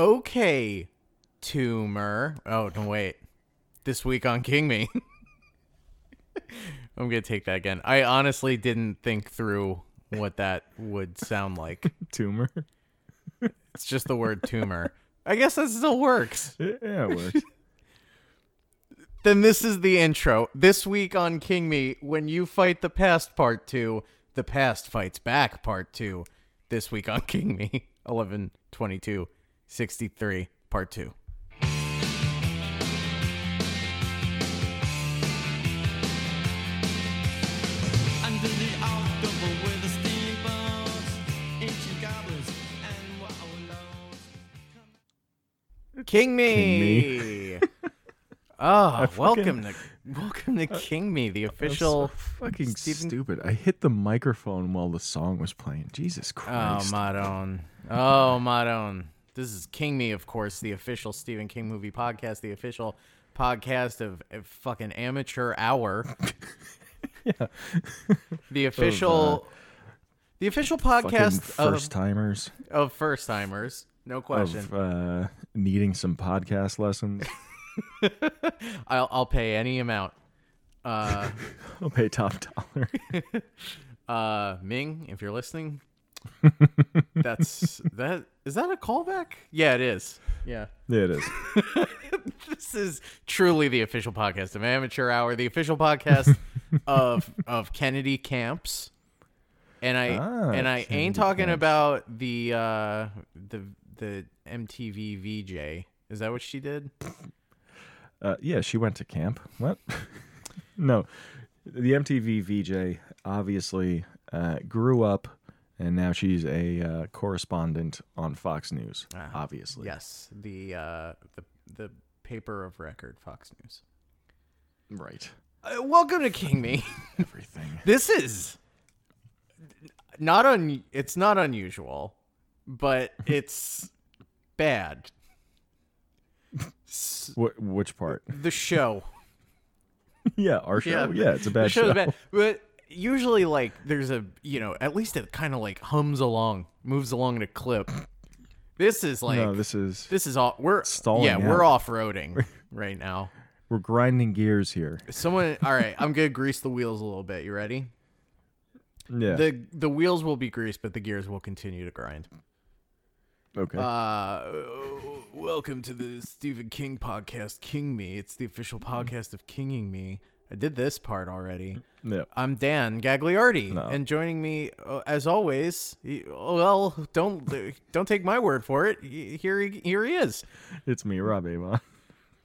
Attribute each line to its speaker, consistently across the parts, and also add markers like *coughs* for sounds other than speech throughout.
Speaker 1: Okay, tumor. Oh no, wait. This week on King Me. *laughs* I'm gonna take that again. I honestly didn't think through what that would sound like. *laughs*
Speaker 2: Tumor.
Speaker 1: It's just the word tumor. I guess that still works. *laughs*
Speaker 2: Yeah, it works.
Speaker 1: Then this is the intro. This week on King Me, when you fight the past part two, the past fights back part two. This week on King Me, 11 22 63 part two.
Speaker 3: Under the October with the steamboats, ancient goblins and wallows.
Speaker 1: King Me.
Speaker 2: Me. *laughs*
Speaker 1: oh,
Speaker 2: fucking-
Speaker 1: welcome to welcome to King Me, the official.
Speaker 2: so fucking
Speaker 1: Stephen-
Speaker 2: stupid. I hit the microphone while the song was playing. Jesus Christ!
Speaker 1: Oh,
Speaker 2: Christ.
Speaker 1: Madon. Oh, Madon. This is King Me, of course, the official Stephen King movie podcast, the official podcast of, of fucking amateur hour. *laughs*
Speaker 2: yeah. *laughs*
Speaker 1: The official, the official podcast
Speaker 2: first
Speaker 1: of,
Speaker 2: timers
Speaker 1: of first timers. No question.
Speaker 2: of uh, needing some podcast lessons. *laughs*
Speaker 1: I'll I'll pay any amount. Uh,
Speaker 2: I'll pay top dollar.
Speaker 1: uh, Ming, if you're listening, *laughs* that's that. Is that a callback? Yeah, it is. Yeah.
Speaker 2: yeah, it is. *laughs*
Speaker 1: this is truly the official podcast of Amateur Hour, the official podcast *laughs* of of Kennedy Camps. And I
Speaker 2: Ah,
Speaker 1: and I
Speaker 2: Kennedy
Speaker 1: ain't talking
Speaker 2: Camps.
Speaker 1: about the uh the the MTV VJ. Is that what she did?
Speaker 2: Uh, yeah, she went to camp. What? no, the MTV VJ obviously uh, grew up, and now she's a uh, correspondent on Fox News.
Speaker 1: Ah,
Speaker 2: obviously,
Speaker 1: Yes, the uh the the paper of record, Fox News.
Speaker 2: right.
Speaker 1: Uh, welcome to King Me. *laughs*
Speaker 2: Everything.
Speaker 1: this is not un it's not unusual, but *laughs* it's bad.
Speaker 2: Wh- which part?
Speaker 1: The show. *laughs*
Speaker 2: yeah, our show. Yeah, it's a bad show.
Speaker 1: bad. But usually like there's a you know, at least it kind of like hums along, moves along in a clip. This is like
Speaker 2: no, this is
Speaker 1: this is all we're
Speaker 2: Stalling
Speaker 1: yeah, we're off-roading right now.
Speaker 2: we're grinding gears here.
Speaker 1: Someone *laughs* all right, I'm to grease the wheels a little bit. You ready?
Speaker 2: Yeah.
Speaker 1: The the wheels will be greased, but the gears will continue to grind.
Speaker 2: okay.
Speaker 1: Uh, welcome to the Stephen King podcast, King Me. It's the official podcast of Kinging Me. I did this part already.
Speaker 2: yeah.
Speaker 1: I'm Dan Gagliardi,
Speaker 2: No.
Speaker 1: and joining me, uh, as always, well, don't don't take my word for it. Here he here he is,
Speaker 2: It's me, Rob Avon.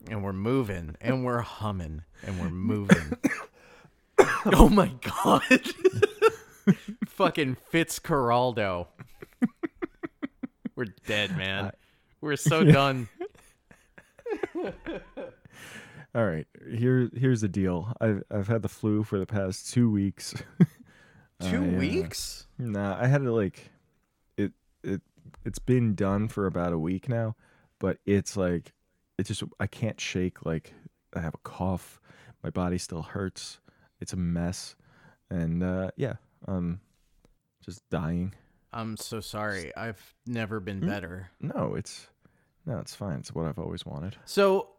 Speaker 1: and we're moving, and we're humming, and we're moving. *coughs* oh my god, *laughs* fucking Fitzcarraldo. We're dead, man. We're so *laughs* done. *laughs*
Speaker 2: All right. Here here's the deal. I've I've had the flu for the past two weeks. *laughs*
Speaker 1: Two
Speaker 2: I, uh,
Speaker 1: weeks?
Speaker 2: Nah, I had it like it it it's been done for about a week now, but it's like it just I can't shake like I have a cough. My body still hurts. It's a mess. And uh yeah, um just dying.
Speaker 1: I'm so sorry. I've never been
Speaker 2: Hmm?
Speaker 1: better.
Speaker 2: No, it's no, it's fine. It's what I've always wanted.
Speaker 1: So,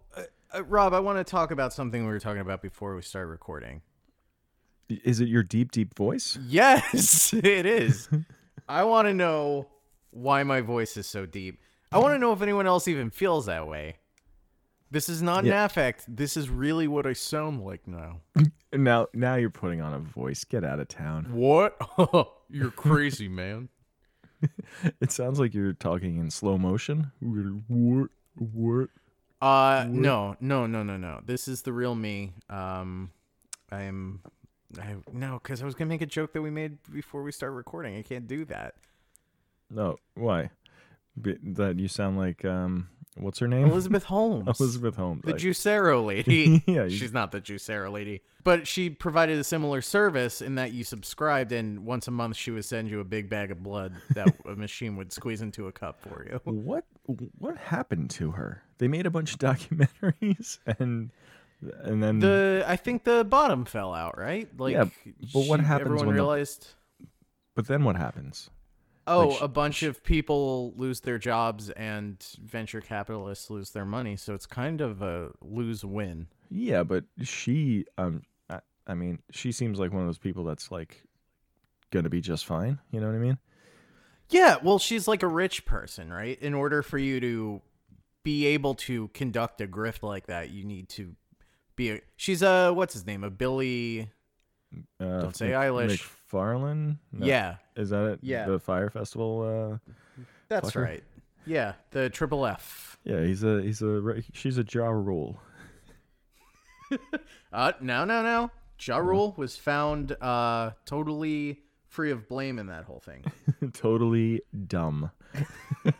Speaker 1: uh, Rob, I want to talk about something we were talking about before we started recording.
Speaker 2: Is it your deep deep voice?
Speaker 1: Yes, *laughs* it is. *laughs* I want to know why my voice is so deep. I want to know if anyone else even feels that way. This is not
Speaker 2: Yeah.
Speaker 1: an affect. This is really what I sound like now. *laughs*
Speaker 2: Now now you're putting on a voice. Get out of town.
Speaker 1: What? You're crazy, man.
Speaker 2: It sounds like you're talking in slow motion. What? What?
Speaker 1: Uh, no, no, no, no, no. This is the real me. Um, I am. I no, because I was gonna make a joke that we made before we start recording. I can't do that.
Speaker 2: No, why? Be- that you sound like um, what's her name?
Speaker 1: Elizabeth *laughs* Holmes,
Speaker 2: Elizabeth Holmes.
Speaker 1: the
Speaker 2: I-
Speaker 1: Juicero lady. *laughs*
Speaker 2: Yeah, you-
Speaker 1: she's not the Juicero lady, but she provided a similar service in that you subscribed, and once a month she would send you a big bag of blood that *laughs* a machine would squeeze into a cup for you.
Speaker 2: What what happened to her? They made a bunch of *laughs* documentaries and and then
Speaker 1: The I think the bottom fell out, right? Like,
Speaker 2: Yeah, but what
Speaker 1: she-
Speaker 2: happens
Speaker 1: Everyone
Speaker 2: when the-
Speaker 1: realized.
Speaker 2: but then what happens?
Speaker 1: Oh,
Speaker 2: Like,
Speaker 1: a bunch of people lose their jobs and venture capitalists lose their money, so it's kind of a lose win.
Speaker 2: Yeah, but she, um, I, I mean, she seems like one of those people that's like gonna be just fine. You know what I mean?
Speaker 1: Yeah, well, she's like a rich person, right? In order for you to be able to conduct a grift like that, you need to be a. She's a what's his name? A Billy.
Speaker 2: Uh,
Speaker 1: Don't say
Speaker 2: Mc-
Speaker 1: Eilish.
Speaker 2: McFarland. No,
Speaker 1: Yeah,
Speaker 2: is that it?
Speaker 1: Yeah.
Speaker 2: the Fyre Festival. Uh,
Speaker 1: that's
Speaker 2: Fucker.
Speaker 1: right. Yeah, the triple F.
Speaker 2: yeah, he's a he's a she's a Ja Rule. *laughs*
Speaker 1: Uh, no, no, no. Ja Rule was found uh totally free of blame in that whole thing. *laughs*
Speaker 2: totally dumb. *laughs*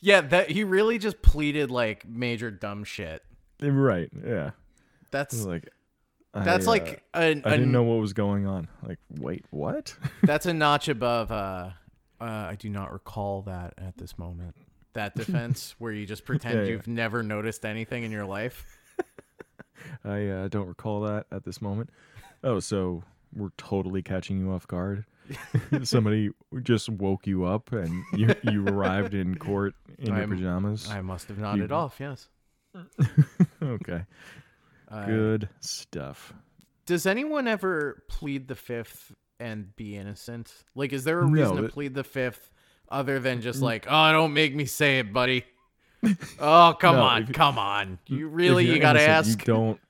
Speaker 1: yeah, that he really just pleaded like major dumb shit.
Speaker 2: Right? Yeah.
Speaker 1: That's
Speaker 2: It's like I,
Speaker 1: that's
Speaker 2: uh,
Speaker 1: like an,
Speaker 2: I didn't know what was going on. Like, wait, what? *laughs*
Speaker 1: That's a notch above. Uh, uh, I do not recall that at this moment. That defense where you just pretend
Speaker 2: Yeah, yeah.
Speaker 1: you've never noticed anything in your life.
Speaker 2: I uh, don't recall that at this moment. Oh, so we're totally catching you off guard. *laughs* Somebody just woke you up and you you *laughs* arrived in court in your
Speaker 1: I'm-
Speaker 2: pajamas.
Speaker 1: I must have nodded
Speaker 2: You-
Speaker 1: off. Yes. *laughs*
Speaker 2: okay,
Speaker 1: Uh,
Speaker 2: good stuff.
Speaker 1: Does anyone ever plead the fifth and be innocent? Like, is there a
Speaker 2: No,
Speaker 1: reason to
Speaker 2: it-
Speaker 1: plead the fifth other than just like, oh, don't make me say it, buddy? Oh, come
Speaker 2: No,
Speaker 1: on,
Speaker 2: you-
Speaker 1: come on. You really,
Speaker 2: you're
Speaker 1: gotta ask.
Speaker 2: You don't.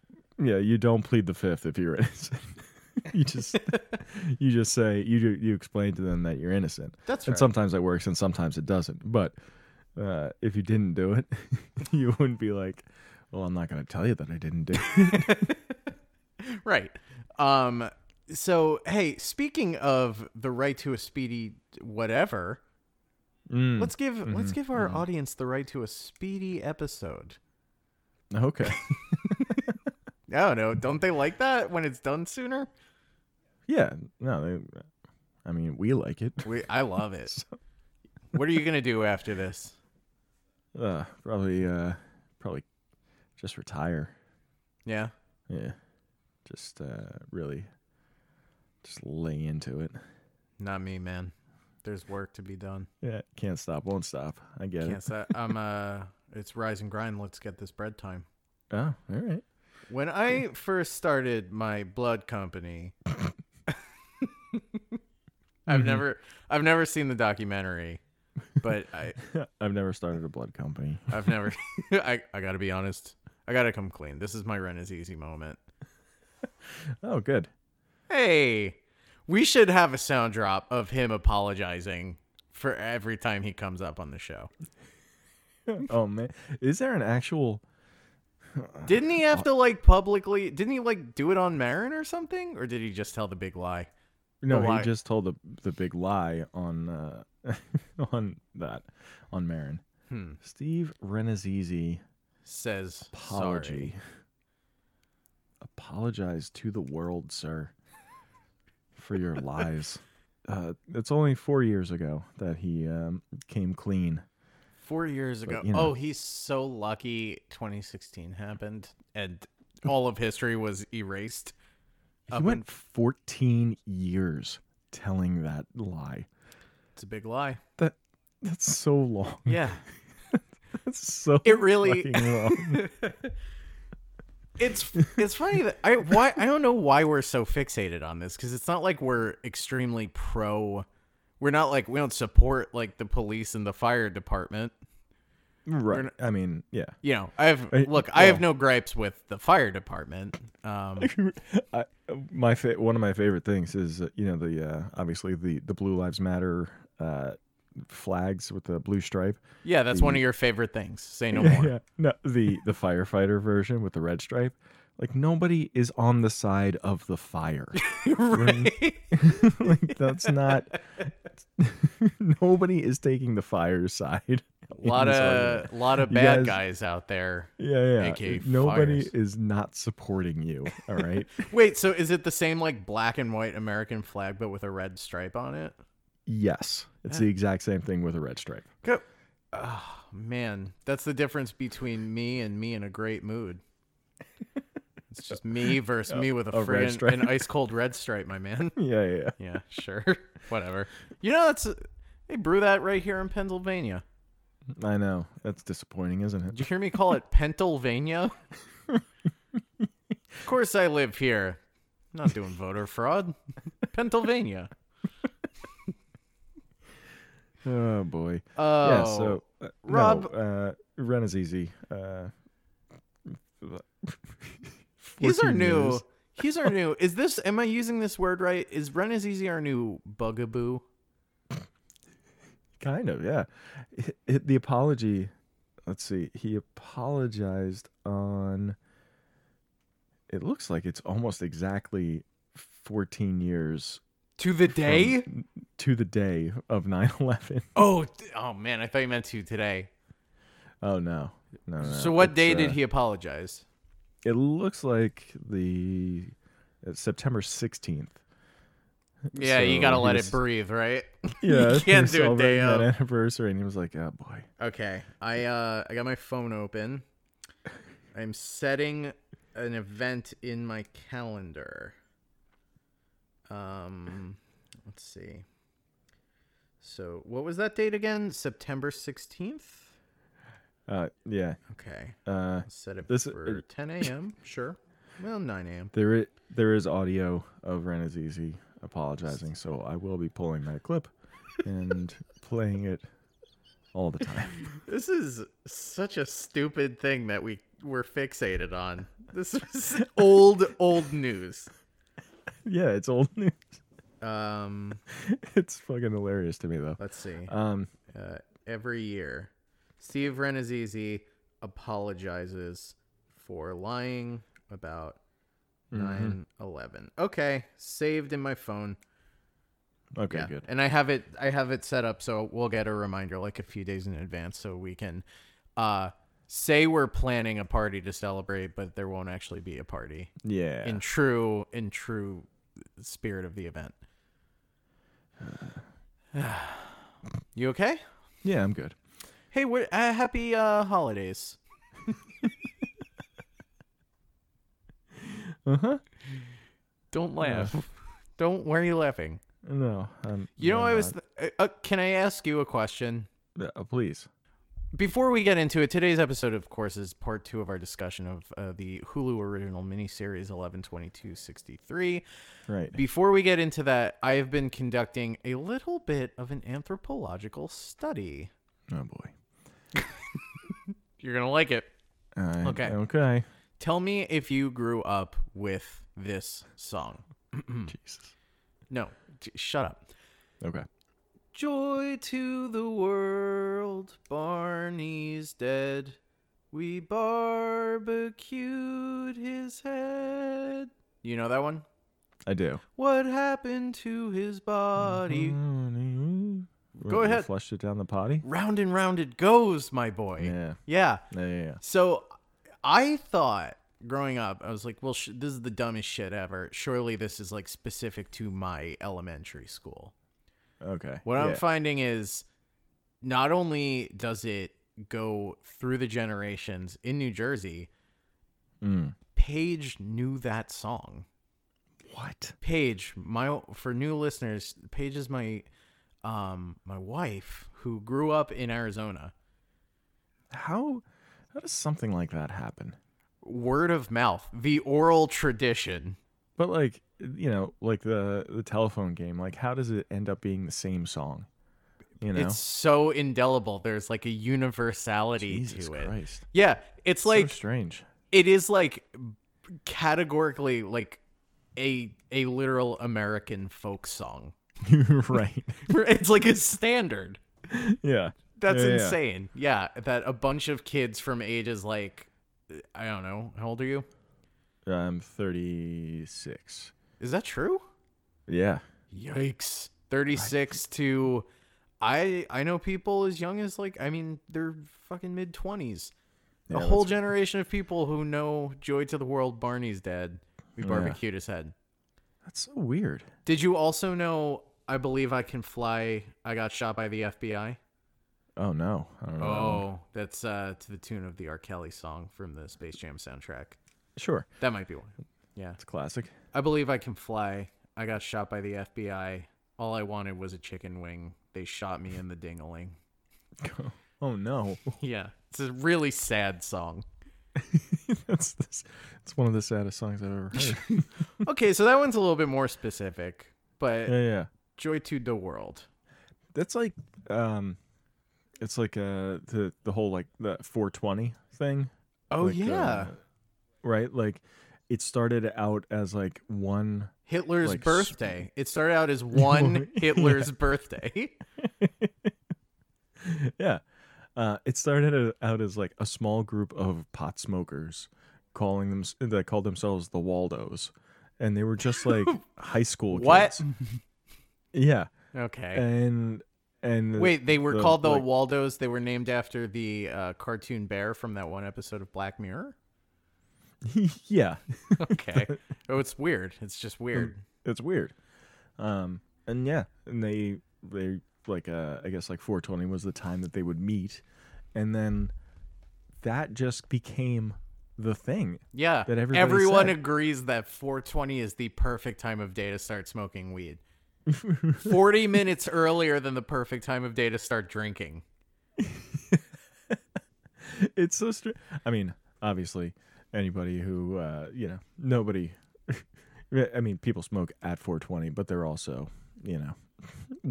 Speaker 2: Yeah, you don't plead the fifth if you're innocent. *laughs* you just you just say you do, you explain to them that you're innocent.
Speaker 1: That's right.
Speaker 2: and sometimes that works and sometimes it doesn't. But uh, if you didn't do it, *laughs* you wouldn't be like, "Well, I'm not going to tell you that I didn't do." it. *laughs*
Speaker 1: Right. Um. So, hey, speaking of the right to a speedy whatever,
Speaker 2: Mm,
Speaker 1: let's give let's
Speaker 2: mhm,
Speaker 1: give our audience the right to a speedy episode.
Speaker 2: okay.
Speaker 1: I don't know. Don't they like that when it's done sooner?
Speaker 2: Yeah. No. They, I mean, we like it.
Speaker 1: We, I love it. *laughs* What are you gonna do after this?
Speaker 2: Uh, probably. Uh, probably just retire.
Speaker 1: Yeah.
Speaker 2: Yeah. Just uh, really. Just lay into it.
Speaker 1: Not me, man. There's work to be done.
Speaker 2: Yeah, can't stop, won't stop. I get
Speaker 1: Can't
Speaker 2: it.
Speaker 1: say I'm *laughs* uh it's rise and grind, let's get this bread time.
Speaker 2: Oh, all right.
Speaker 1: When I first started my blood company I've mm-hmm. never I've never seen the documentary, but I *laughs*
Speaker 2: I've never started a blood company. *laughs*
Speaker 1: I've never *laughs* I, I gotta be honest. I gotta come clean. This is my rent is easy moment.
Speaker 2: Oh, good.
Speaker 1: Hey, we should have a sound drop of him apologizing for every time he comes up on the show.
Speaker 2: Oh man, is there an actual?
Speaker 1: Didn't he have to like publicly? Didn't he like do it on Maron or something, or did he just tell the big lie?
Speaker 2: No,
Speaker 1: The lie.
Speaker 2: he just told the the big lie on uh, *laughs* on that on Maron.
Speaker 1: Hmm.
Speaker 2: Steve Rannazzisi
Speaker 1: Says
Speaker 2: apology.
Speaker 1: Sorry.
Speaker 2: Apologize to the world, sir, for your lies. *laughs* Uh, it's only four years ago that he um, came clean.
Speaker 1: Four years ago.
Speaker 2: you know.
Speaker 1: Oh, he's so lucky. 2016 happened, and all of history was erased.
Speaker 2: He went
Speaker 1: in-
Speaker 2: 14 years telling that lie.
Speaker 1: It's a big lie.
Speaker 2: That that's so long.
Speaker 1: Yeah. *laughs*
Speaker 2: That's so
Speaker 1: It really-
Speaker 2: long. *laughs*
Speaker 1: it's it's funny that I why I don't know why we're so fixated on this because it's not like we're extremely pro. We're not like we don't support like the police and the fire department.
Speaker 2: right. I mean, yeah.
Speaker 1: You know, I have
Speaker 2: I-
Speaker 1: look. I have no gripes with the fire department. Um, *laughs*
Speaker 2: I, my fa- one of my favorite things is uh, you know the uh, obviously the the Blue Lives Matter uh, flags with the blue stripe.
Speaker 1: yeah, that's one of your favorite things. Say no *laughs* more.
Speaker 2: yeah. No, the the firefighter version with the red stripe. Like nobody is on the side of the fire. *laughs*
Speaker 1: right? *laughs*
Speaker 2: like that's not. *laughs* nobody is taking the fire side.
Speaker 1: A lot of
Speaker 2: argument.
Speaker 1: lot of bad
Speaker 2: guys-
Speaker 1: guys out there.
Speaker 2: Yeah, yeah.
Speaker 1: aka
Speaker 2: Nobody
Speaker 1: fires.
Speaker 2: is not supporting you. All right.
Speaker 1: Wait, so is it the same like black and white American flag but with a red stripe on it?
Speaker 2: yes, it's the eh. exact same thing with a red stripe.
Speaker 1: Go. Oh, man, that's the difference between me and me in a great mood. It's just me versus me *laughs* with a,
Speaker 2: a
Speaker 1: friggin' an ice cold red stripe, my man. *laughs*
Speaker 2: Yeah, yeah. yeah.
Speaker 1: Yeah, sure. *laughs* Whatever. You know, that's they brew that right here in Pennsylvania.
Speaker 2: I know. That's disappointing, isn't it?
Speaker 1: Did you hear me call it Pennsylvania? of course, I live here. not doing voter fraud. Pennsylvania.
Speaker 2: Oh boy.
Speaker 1: Oh,
Speaker 2: yeah. So, uh,
Speaker 1: Rob-
Speaker 2: no, uh, Rannazzisi. Uh,
Speaker 1: he's our new.
Speaker 2: years. *laughs*
Speaker 1: He's our new. Is this? Am I using this word right? Is Rannazzisi our new bugaboo?
Speaker 2: Kind of, yeah. It, it- the apology. Let's see. He apologized on. It looks like it's almost exactly 14 years
Speaker 1: To the day?
Speaker 2: to the day of 9/11. *laughs*
Speaker 1: Oh, oh man! I thought you meant to today.
Speaker 2: Oh no, no, no.
Speaker 1: So what
Speaker 2: It's,
Speaker 1: day did
Speaker 2: uh,
Speaker 1: he apologize?
Speaker 2: It looks like the it's September 16th.
Speaker 1: Yeah, you gotta let
Speaker 2: was-
Speaker 1: it breathe, right? *laughs* *laughs*
Speaker 2: Yeah,
Speaker 1: you can't do a day
Speaker 2: that
Speaker 1: of.
Speaker 2: anniversary, and he was like, "Oh boy."
Speaker 1: Okay, I uh I got my phone open. I'm setting an event in my calendar. Um, let's see. So what was that date again? September sixteenth.
Speaker 2: Uh, yeah.
Speaker 1: Okay,
Speaker 2: Uh,
Speaker 1: set it
Speaker 2: This-
Speaker 1: for 10 a.m. *laughs* Sure. Well, 9 a.m.
Speaker 2: there is, there is audio of Rannazzisi apologizing, so I will be pulling that clip and *laughs* playing it all the time.
Speaker 1: This is such a stupid thing that we were fixated on. This is *laughs* old, old news.
Speaker 2: yeah, it's old news.
Speaker 1: Um,
Speaker 2: It's fucking hilarious to me though.
Speaker 1: let's see.
Speaker 2: Um,
Speaker 1: Uh, every year, Steve Rannazzisi apologizes for lying about 9 11. Okay, saved in my phone.
Speaker 2: okay,
Speaker 1: yeah.
Speaker 2: good.
Speaker 1: And I have it I have it set up so we'll get a reminder like a few days in advance so we can uh say we're planning a party to celebrate but there won't actually be a party
Speaker 2: Yeah.
Speaker 1: in true in true spirit of the event. *sighs* you okay?
Speaker 2: yeah, I'm good.
Speaker 1: Hey, what uh, happy uh holidays.
Speaker 2: Uh huh.
Speaker 1: Don't laugh. Don't why are you laughing?
Speaker 2: No. Um,
Speaker 1: You know
Speaker 2: no,
Speaker 1: I was th- uh, uh, can I ask you a question?
Speaker 2: Uh, please.
Speaker 1: Before we get into it, today's episode, of course, is part two of our discussion of uh, the Hulu original miniseries 112263.
Speaker 2: Right.
Speaker 1: Before we get into that, I have been conducting a little bit of an anthropological study.
Speaker 2: oh boy. *laughs*
Speaker 1: You're to like it.
Speaker 2: I-
Speaker 1: Okay.
Speaker 2: Okay.
Speaker 1: Tell me if you grew up with this song. *clears throat*
Speaker 2: Jesus.
Speaker 1: No, t- shut up.
Speaker 2: Okay.
Speaker 1: Joy to the world, Barney's dead. We barbecued his head. You know that one?
Speaker 2: I do.
Speaker 1: What happened to his body?
Speaker 2: Go
Speaker 1: ahead.
Speaker 2: Flushed it down the potty.
Speaker 1: Round and round it goes, my boy.
Speaker 2: Yeah.
Speaker 1: Yeah.
Speaker 2: Yeah. Yeah. yeah.
Speaker 1: So I thought growing up, I was like, well, sh- this is the dumbest shit ever. Surely this is like specific to my elementary school.
Speaker 2: Okay.
Speaker 1: What I'm finding is not only does it go through the generations in New Jersey,
Speaker 2: Mm.
Speaker 1: Paige knew that song.
Speaker 2: What?
Speaker 1: Paige, my for new listeners, Paige is my um my wife who grew up in Arizona.
Speaker 2: How? How does something like that happen?
Speaker 1: Word of mouth, the oral tradition.
Speaker 2: But like, you know, like the the telephone game. Like, how does it end up being the same song? You know.
Speaker 1: It's so indelible. There's like a universality
Speaker 2: Jesus
Speaker 1: to it.
Speaker 2: Christ.
Speaker 1: Yeah, it's like
Speaker 2: so strange.
Speaker 1: it is like categorically like a a literal American folk song. *laughs*
Speaker 2: right. *laughs*
Speaker 1: it's like a standard.
Speaker 2: Yeah.
Speaker 1: That's
Speaker 2: Yeah, yeah.
Speaker 1: insane. Yeah, that a bunch of kids from ages like I don't know, how old are you?
Speaker 2: I'm 36.
Speaker 1: Is that true?
Speaker 2: Yeah.
Speaker 1: Yikes. 36 to I I know people as young as like I mean they're fucking mid 20s.
Speaker 2: Yeah,
Speaker 1: a whole generation of people who know Joy to the World Barney's dead. We oh,
Speaker 2: Yeah.
Speaker 1: barbecued his head.
Speaker 2: That's so weird.
Speaker 1: Did you also know I believe I can fly I got shot by the FBI?
Speaker 2: Oh no. I don't know.
Speaker 1: Oh, that's uh to the tune of the R. Kelly song from the Space Jam soundtrack.
Speaker 2: Sure,
Speaker 1: That might be one. Yeah.
Speaker 2: it's classic.
Speaker 1: I believe I can fly. I got shot by the FBI. All I wanted was a chicken wing. They shot me in the dingaling. *laughs*
Speaker 2: oh no, *laughs*
Speaker 1: Yeah. It's a really sad song. *laughs*
Speaker 2: that's, that's that's one of the saddest songs I've ever heard.
Speaker 1: Okay, so that one's a little bit more specific, but
Speaker 2: yeah, yeah.
Speaker 1: Joy to the World.
Speaker 2: That's like um, it's like uh the the whole like the 420 thing.
Speaker 1: Oh,
Speaker 2: Like,
Speaker 1: yeah.
Speaker 2: uh, right. Like it started out as like one
Speaker 1: Hitler's
Speaker 2: like,
Speaker 1: birthday. It started out as *laughs* one Hitler's birthday. *laughs*
Speaker 2: yeah. Uh, it started out as like a small group of pot smokers calling them that called themselves the Waldos, and they were just like *laughs* high school
Speaker 1: What?
Speaker 2: Yeah,
Speaker 1: Okay.
Speaker 2: and and
Speaker 1: Wait, they were
Speaker 2: the,
Speaker 1: called the
Speaker 2: like-
Speaker 1: Waldos. They were named after the uh, cartoon bear from that one episode of Black Mirror. *laughs*
Speaker 2: yeah, *laughs*
Speaker 1: Okay. *laughs* oh, it's weird. It's just weird.
Speaker 2: it's weird. Um, and yeah, and they they like uh, I guess like 420 was the time that they would meet, and then that just became the thing.
Speaker 1: Yeah.
Speaker 2: that
Speaker 1: Everyone
Speaker 2: said.
Speaker 1: agrees that 420 is the perfect time of day to start smoking weed. 40 minutes earlier than the perfect time of day to start drinking. *laughs*
Speaker 2: it's so str- I mean, obviously, anybody who uh, you know, nobody. *laughs* I mean, people smoke at 420, but they're also, you know,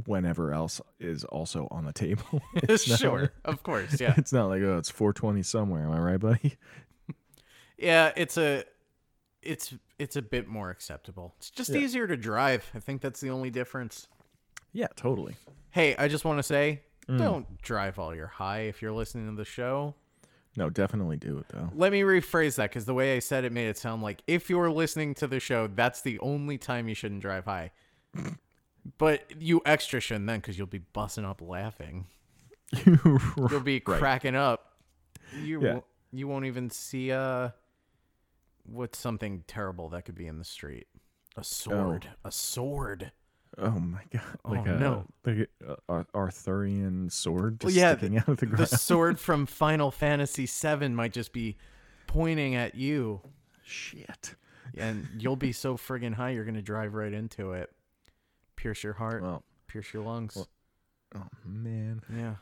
Speaker 2: whenever else is also on the table. *laughs*
Speaker 1: Sure. Of course. Yeah.
Speaker 2: It's not like oh, it's 420 somewhere. Am I right, buddy?
Speaker 1: Yeah, it's a it's it's a bit more acceptable. It's just
Speaker 2: Yeah.
Speaker 1: easier to drive. I think that's the only difference.
Speaker 2: Yeah, totally.
Speaker 1: Hey, I just want to say,
Speaker 2: Mm.
Speaker 1: don't drive while you're high if you're listening to the show.
Speaker 2: No, definitely do it though.
Speaker 1: Let me rephrase that because the way I said it made it sound like if you're listening to the show, that's the only time you shouldn't drive high. *laughs* but you extra shouldn't then because you'll be busting up laughing. *laughs* You'll be
Speaker 2: Right.
Speaker 1: cracking up. You
Speaker 2: Yeah.
Speaker 1: won't, you won't even see uh what's something terrible that could be in the street. A oh. sword. A sword.
Speaker 2: Oh my god! Oh, like
Speaker 1: Oh,
Speaker 2: a
Speaker 1: no.
Speaker 2: like a Arthurian sword
Speaker 1: Well, yeah,
Speaker 2: sticking out of the
Speaker 1: The sword *laughs* from Final Fantasy VII might just be pointing at you,
Speaker 2: Shit.
Speaker 1: and you'll be so friggin' high you're gonna drive right into it, pierce your heart,
Speaker 2: Well,
Speaker 1: pierce your lungs.
Speaker 2: well- oh man.
Speaker 1: yeah.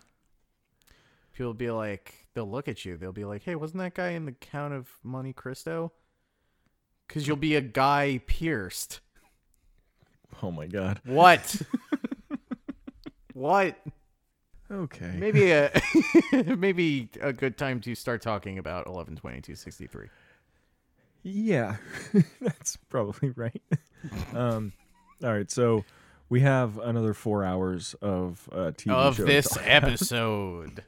Speaker 1: People will be like, they'll look at you. They'll be like, "Hey, wasn't that guy in the Count of Monte Cristo?" Because you'll be a guy pierced.
Speaker 2: Oh my god.
Speaker 1: What? *laughs* what?
Speaker 2: Okay.
Speaker 1: Maybe a *laughs* maybe a good time to start talking about eleven twenty two sixty three.
Speaker 2: Yeah, *laughs* that's probably right. um, all right, so we have another four hours of uh, TV
Speaker 1: of this episode.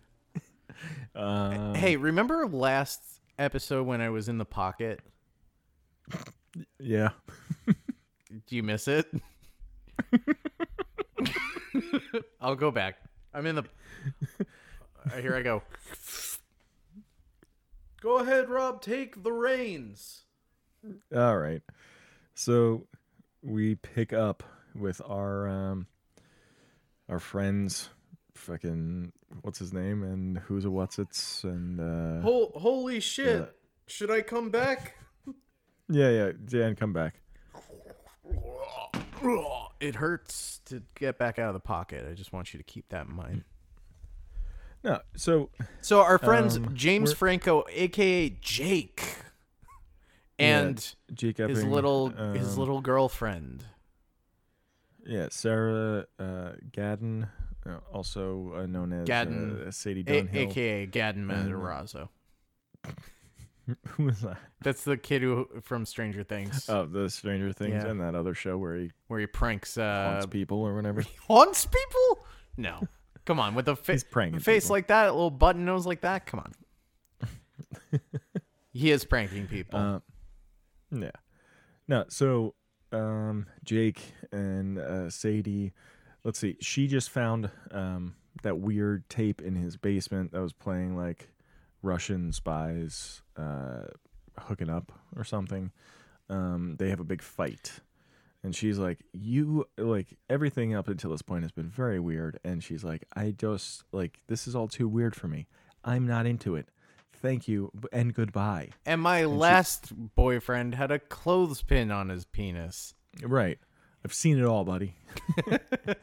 Speaker 2: Um,
Speaker 1: hey, remember last episode when I was in the pocket?
Speaker 2: Yeah,
Speaker 1: Do you miss it? *laughs* I'll go back. I'm in the. Uh, here I go. Go ahead, Rob. Take the reins.
Speaker 2: all right. So we pick up with our um, our friends, fucking what's his name, and who's a what's its, and uh,
Speaker 1: Hol- holy shit!
Speaker 2: Yeah.
Speaker 1: Should I come back?
Speaker 2: Yeah, yeah, Dan, come back.
Speaker 1: It hurts to get back out of the pocket. I just want you to keep that in mind.
Speaker 2: No, so
Speaker 1: So our friends
Speaker 2: Um,
Speaker 1: James
Speaker 2: we're-
Speaker 1: Franco, aka Jake, and
Speaker 2: yeah, Jake
Speaker 1: his
Speaker 2: Epping,
Speaker 1: little his
Speaker 2: um,
Speaker 1: little girlfriend.
Speaker 2: Yeah, Sarah uh, Gadon, uh, also uh, known as
Speaker 1: Gadden,
Speaker 2: uh, Sadie
Speaker 1: A-
Speaker 2: Dunhill.
Speaker 1: aka
Speaker 2: Gaten
Speaker 1: Matarazzo. *laughs*
Speaker 2: Who was that?
Speaker 1: That's the kid who from Stranger Things,
Speaker 2: Oh, the Stranger Things
Speaker 1: Yeah.
Speaker 2: and that other show where he
Speaker 1: where he pranks uh,
Speaker 2: haunts people or whatever. *laughs*
Speaker 1: haunts people. No, come on, with a fa-
Speaker 2: He's
Speaker 1: face like that, a little button nose like that. Come on, *laughs* he is pranking people.
Speaker 2: Uh, yeah. No, so um, Jake and uh, Sadie, let's see, she just found um, that weird tape in his basement that was playing like Russian spies uh, hooking up or something. Um, they have a big fight. And she's like, You, like, everything up until this point has been very weird. And she's like, I just, like, this is all too weird for me. I'm not into it. thank you and goodbye.
Speaker 1: And my last boyfriend had a clothespin on his penis.
Speaker 2: Right. I've seen it all, buddy. *laughs*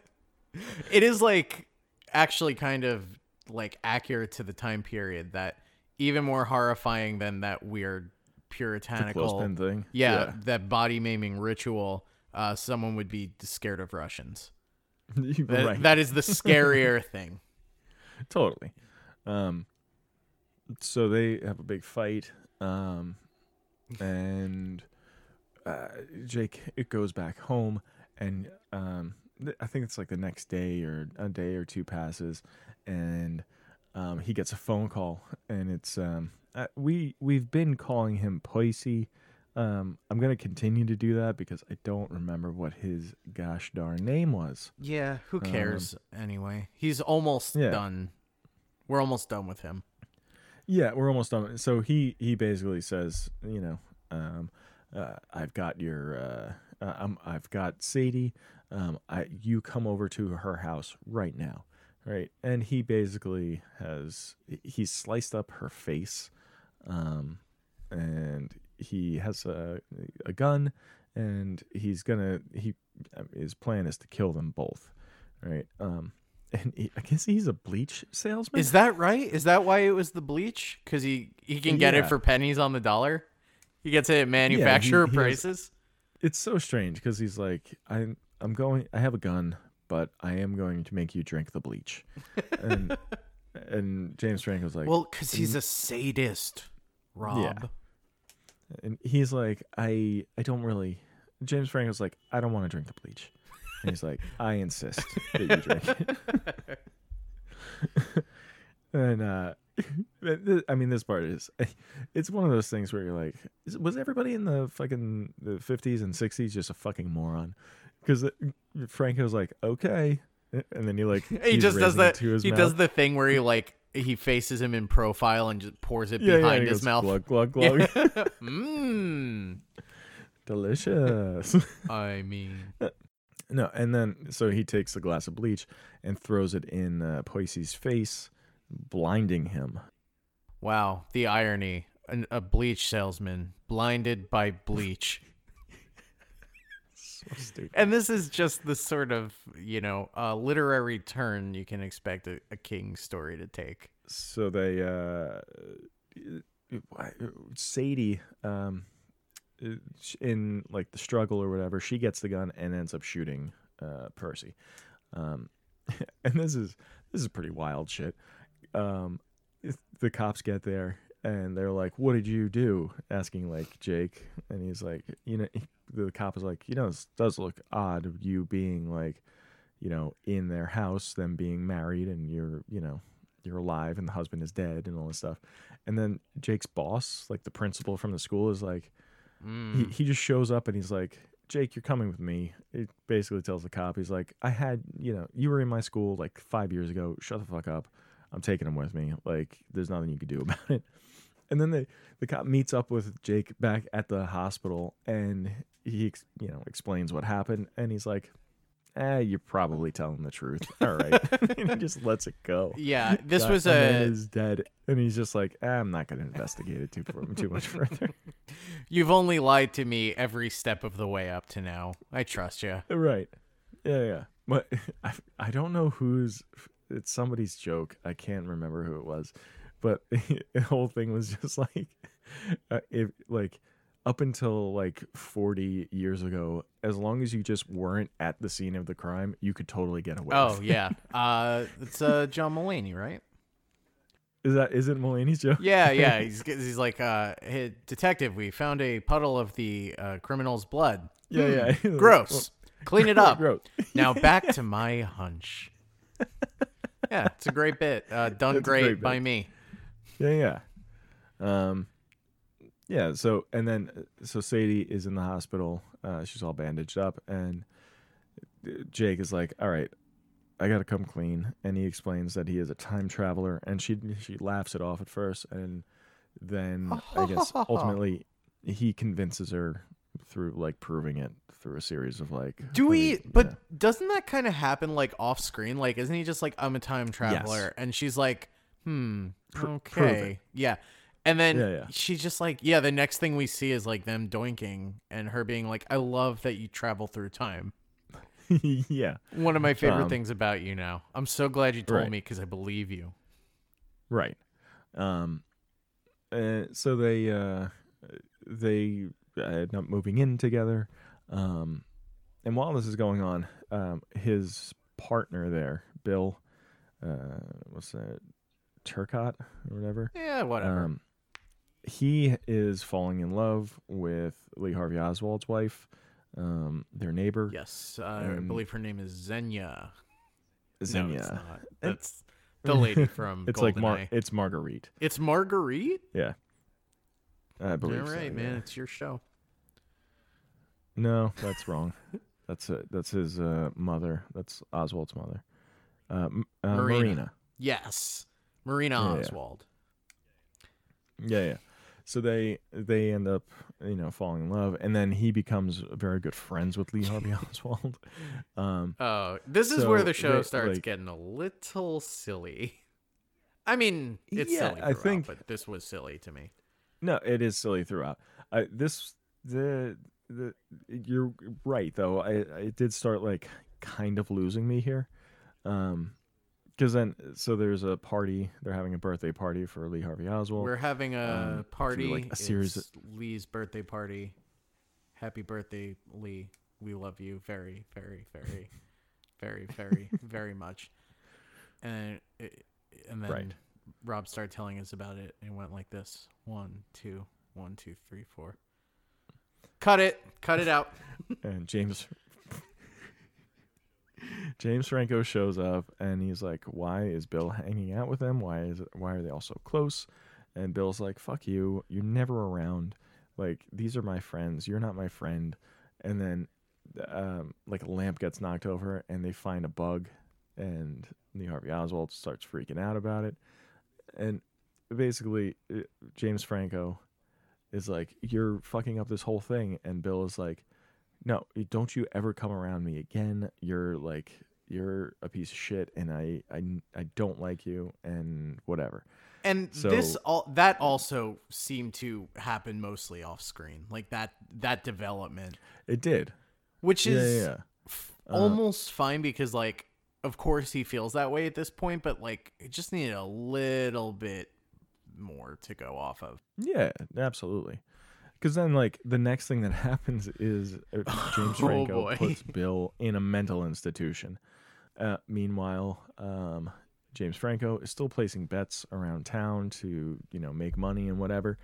Speaker 1: It is like actually kind of like accurate to the time period that even more horrifying than that weird puritanical
Speaker 2: thing?
Speaker 1: Yeah,
Speaker 2: Yeah.
Speaker 1: that body maiming ritual. Uh, someone would be scared of Russians. *laughs* That, that is the *laughs* scarier thing.
Speaker 2: totally. Um, so they have a big fight, um, and uh, Jake it goes back home, and um, th- I think it's like the next day or a day or two passes, and um, he gets a phone call, and it's um, uh, we we've been calling him Poisey. Um, I'm gonna continue to do that because I don't remember what his gosh darn name was.
Speaker 1: Yeah, who cares anyway? He's almost
Speaker 2: Yeah.
Speaker 1: done. We're almost done with him.
Speaker 2: Yeah, we're almost done. So he he basically says, you know, um, uh, I've got your, uh, uh, I'm, I've got Sadie. Um, I you come over to her house right now, right? And he basically has he's sliced up her face, um, and he has a a gun, and he's gonna he his plan is to kill them both, right? Um, and he, I guess he's a bleach salesman.
Speaker 1: Is that right? Is that why it was the bleach? Because he he can get it for pennies on the dollar. He gets it at manufacturer
Speaker 2: he has-
Speaker 1: prices.
Speaker 2: it's so strange because he's like, I'm I'm going. I have a gun, but I am going to make you drink the bleach. And *laughs* and James Franco's like,
Speaker 1: Well, because he's a sadist, Rob. Yeah.
Speaker 2: and he's like, I I don't really. James Franco's like, I don't want to drink the bleach. And he's like, I insist that you drink it. *laughs* and uh, *laughs* I mean, this part is, it's one of those things where you're like, was everybody in the fucking the 50s and 60s just a fucking moron? Because Franco's like, okay, and then he like *laughs*
Speaker 1: He just does that. He
Speaker 2: mouth.
Speaker 1: does the thing where he like he faces him in profile and just pours it
Speaker 2: yeah, yeah,
Speaker 1: behind
Speaker 2: he
Speaker 1: his
Speaker 2: goes,
Speaker 1: mouth.
Speaker 2: Glug glug glug. *laughs* *laughs*
Speaker 1: Mmm.
Speaker 2: Delicious.
Speaker 1: I mean,
Speaker 2: No, and then so he takes a glass of bleach and throws it in uh, Poisey's face, blinding him.
Speaker 1: wow, the irony. An, a bleach salesman blinded by bleach.
Speaker 2: So.
Speaker 1: And this is just the sort of, you know, uh, literary turn you can expect a, a king story to take.
Speaker 2: So they, uh, Sadie, um, in like the struggle or whatever, she gets the gun and ends up shooting uh, Percy. Um, *laughs* and this is this is pretty wild shit. Um, the cops get there and they're like, "What did you do?" Asking like Jake, and he's like, "You know," the cop is like, "You know, this does look odd. You being like, you know, in their house, them being married, and you're, you know." You're alive and the husband is dead and all this stuff. And then Jake's boss, like the principal from the school, is like, he, hmm. he just shows up and he's like, Jake, you're coming with me. It basically tells the cop, he's like, I had, you know, you were in my school like five years ago. Shut the fuck up. I'm taking him with me. Like, there's nothing you could do *laughs* about it. And then the the cop meets up with Jake back at the hospital and he, ex- you know, explains what happened. And he's like, eh, you're probably telling the truth. *laughs* All right. *laughs* and he just lets it go.
Speaker 1: Yeah, this
Speaker 2: That
Speaker 1: was a.
Speaker 2: is dead. And he's just like, "Ah, I'm not going to investigate it too, *laughs* too much further.
Speaker 1: You've only lied to me every step of the way up to now. I trust you.
Speaker 2: Right. Yeah, yeah. But I, I don't know who's. It's somebody's joke. I can't remember who it was, but *laughs* the whole thing was just *laughs* like, uh, if like up until like 40 years ago, as long as you just weren't at the scene of the crime, you could totally get away.
Speaker 1: Oh
Speaker 2: with it.
Speaker 1: yeah, *laughs* uh, it's uh, John Mulaney, right?
Speaker 2: is that is it Mulaney's joke?
Speaker 1: Yeah, yeah. He's he's like, uh, hey, detective, we found a puddle of the uh, criminal's blood.
Speaker 2: yeah, yeah.
Speaker 1: Gross. Clean it up.
Speaker 2: Gross.
Speaker 1: Now back to my hunch. Yeah, it's a great bit. Uh, done great,
Speaker 2: great
Speaker 1: by
Speaker 2: bit.
Speaker 1: me.
Speaker 2: Yeah, yeah. Um, yeah. So and then uh, so Sadie is in the hospital. Uh, she's all bandaged up, and uh, Jake is like, "All right, I got to come clean." And he explains that he is a time traveler, and she she laughs it off at first, and then I guess *laughs* ultimately he convinces her through like proving it through a series of like.
Speaker 1: Do we? But doesn't that kind of happen like off screen? Like, isn't he just like, I'm a time traveler, and she's like, hmm,
Speaker 2: prove
Speaker 1: okay, yeah. And then
Speaker 2: Yeah, yeah.
Speaker 1: she's just like, yeah, the next thing we see is like them doinking and her being like, I love that you travel through time. *laughs*
Speaker 2: yeah.
Speaker 1: One of my favorite
Speaker 2: Um,
Speaker 1: things about you now. I'm so glad you told
Speaker 2: Right.
Speaker 1: me because I believe you.
Speaker 2: Right. Um. Uh, so they uh, they end up moving in together. Um, and while this is going on, um, his partner there, Bill, uh, what's that, Turcotte or whatever.
Speaker 1: Yeah, whatever.
Speaker 2: Um, he is falling in love with Lee Harvey Oswald's wife, um, their neighbor,
Speaker 1: yes, uh, I
Speaker 2: and-
Speaker 1: believe her name is Xenia. No, it's not. That's the lady *laughs* from
Speaker 2: it's like Mar- it's Marguerite.
Speaker 1: It's Marguerite.
Speaker 2: Yeah, I
Speaker 1: All
Speaker 2: believe. so,
Speaker 1: right, man.
Speaker 2: yeah.
Speaker 1: It's your show.
Speaker 2: No, that's wrong. *laughs* that's it. That's his uh, mother. That's Oswald's mother. Uh, uh,
Speaker 1: Marina.
Speaker 2: Marina.
Speaker 1: Yes, Marina
Speaker 2: Yeah, yeah.
Speaker 1: Oswald.
Speaker 2: Yeah, yeah. So they they end up you know falling in love, and then he becomes very good friends with Lee Harvey *laughs* Oswald. Um,
Speaker 1: Oh, this is
Speaker 2: So
Speaker 1: where the show
Speaker 2: they-
Speaker 1: starts
Speaker 2: like-
Speaker 1: getting a little silly. I mean, it's
Speaker 2: Yeah,
Speaker 1: silly.
Speaker 2: I think-
Speaker 1: but this was silly to me.
Speaker 2: no, it is silly throughout. I this the the you're right though. I I did start like kind of losing me here. Um, because then so there's a party. They're having a birthday party for Lee Harvey Oswald.
Speaker 1: We're having a
Speaker 2: um,
Speaker 1: party.
Speaker 2: like, a series
Speaker 1: It's Lee's birthday party. Happy birthday, Lee. We love you very, very, very, very, very, *laughs* very much. And it, and then
Speaker 2: Right.
Speaker 1: Rob started telling us about it and went like this: one, two, one, two, three, four. Cut it. Cut it out. *laughs*
Speaker 2: and James James Franco shows up and he's like, "Why is Bill hanging out with them? Why is why are they all so close?" And Bill's like, "Fuck you. You're never around. Like these are my friends. You're not my friend." And then um, like a lamp gets knocked over and they find a bug and Lee Harvey Oswald starts freaking out about it. And basically uh, James Franco is like, "You're fucking up this whole thing." And Bill is like, "No, don't you ever come around me again. You're like you're a piece of shit and I I I don't like you and whatever."
Speaker 1: And
Speaker 2: So-
Speaker 1: this all that also seemed to happen mostly off screen, like that that development,
Speaker 2: It did.
Speaker 1: which is
Speaker 2: yeah, yeah. Uh,
Speaker 1: almost fine because like of course he feels that way at this point, but like it just needed a little bit more to go off of.
Speaker 2: Yeah, absolutely. Because then, like, the next thing that *laughs* happens is uh, James *laughs*
Speaker 1: Oh,
Speaker 2: Franco
Speaker 1: boy.
Speaker 2: puts *laughs* Bill in a mental institution. Uh, meanwhile, um, James Franco is still placing bets around town to, you know, make money and whatever.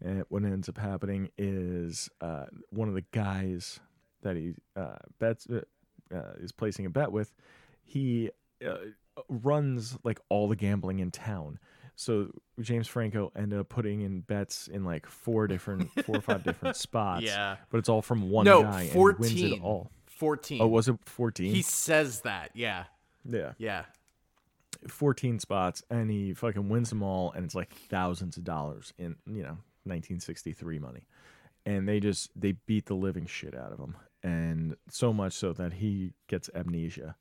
Speaker 2: And what ends up happening is uh, one of the guys that he uh, bets uh, uh, is placing a bet with, he uh, runs like all the gambling in town. So James Franco ended up putting in bets in like four different, four or five different *laughs* spots. Yeah, but it's all from one
Speaker 1: no,
Speaker 2: guy, and
Speaker 1: fourteen.
Speaker 2: he wins it all.
Speaker 1: Fourteen.
Speaker 2: Oh, was it fourteen?
Speaker 1: he says that? Yeah,
Speaker 2: yeah,
Speaker 1: yeah.
Speaker 2: fourteen spots, and he fucking wins them all, and it's like thousands of dollars in you know 1963 money, and they just they beat the living shit out of him, and so much so that he gets amnesia.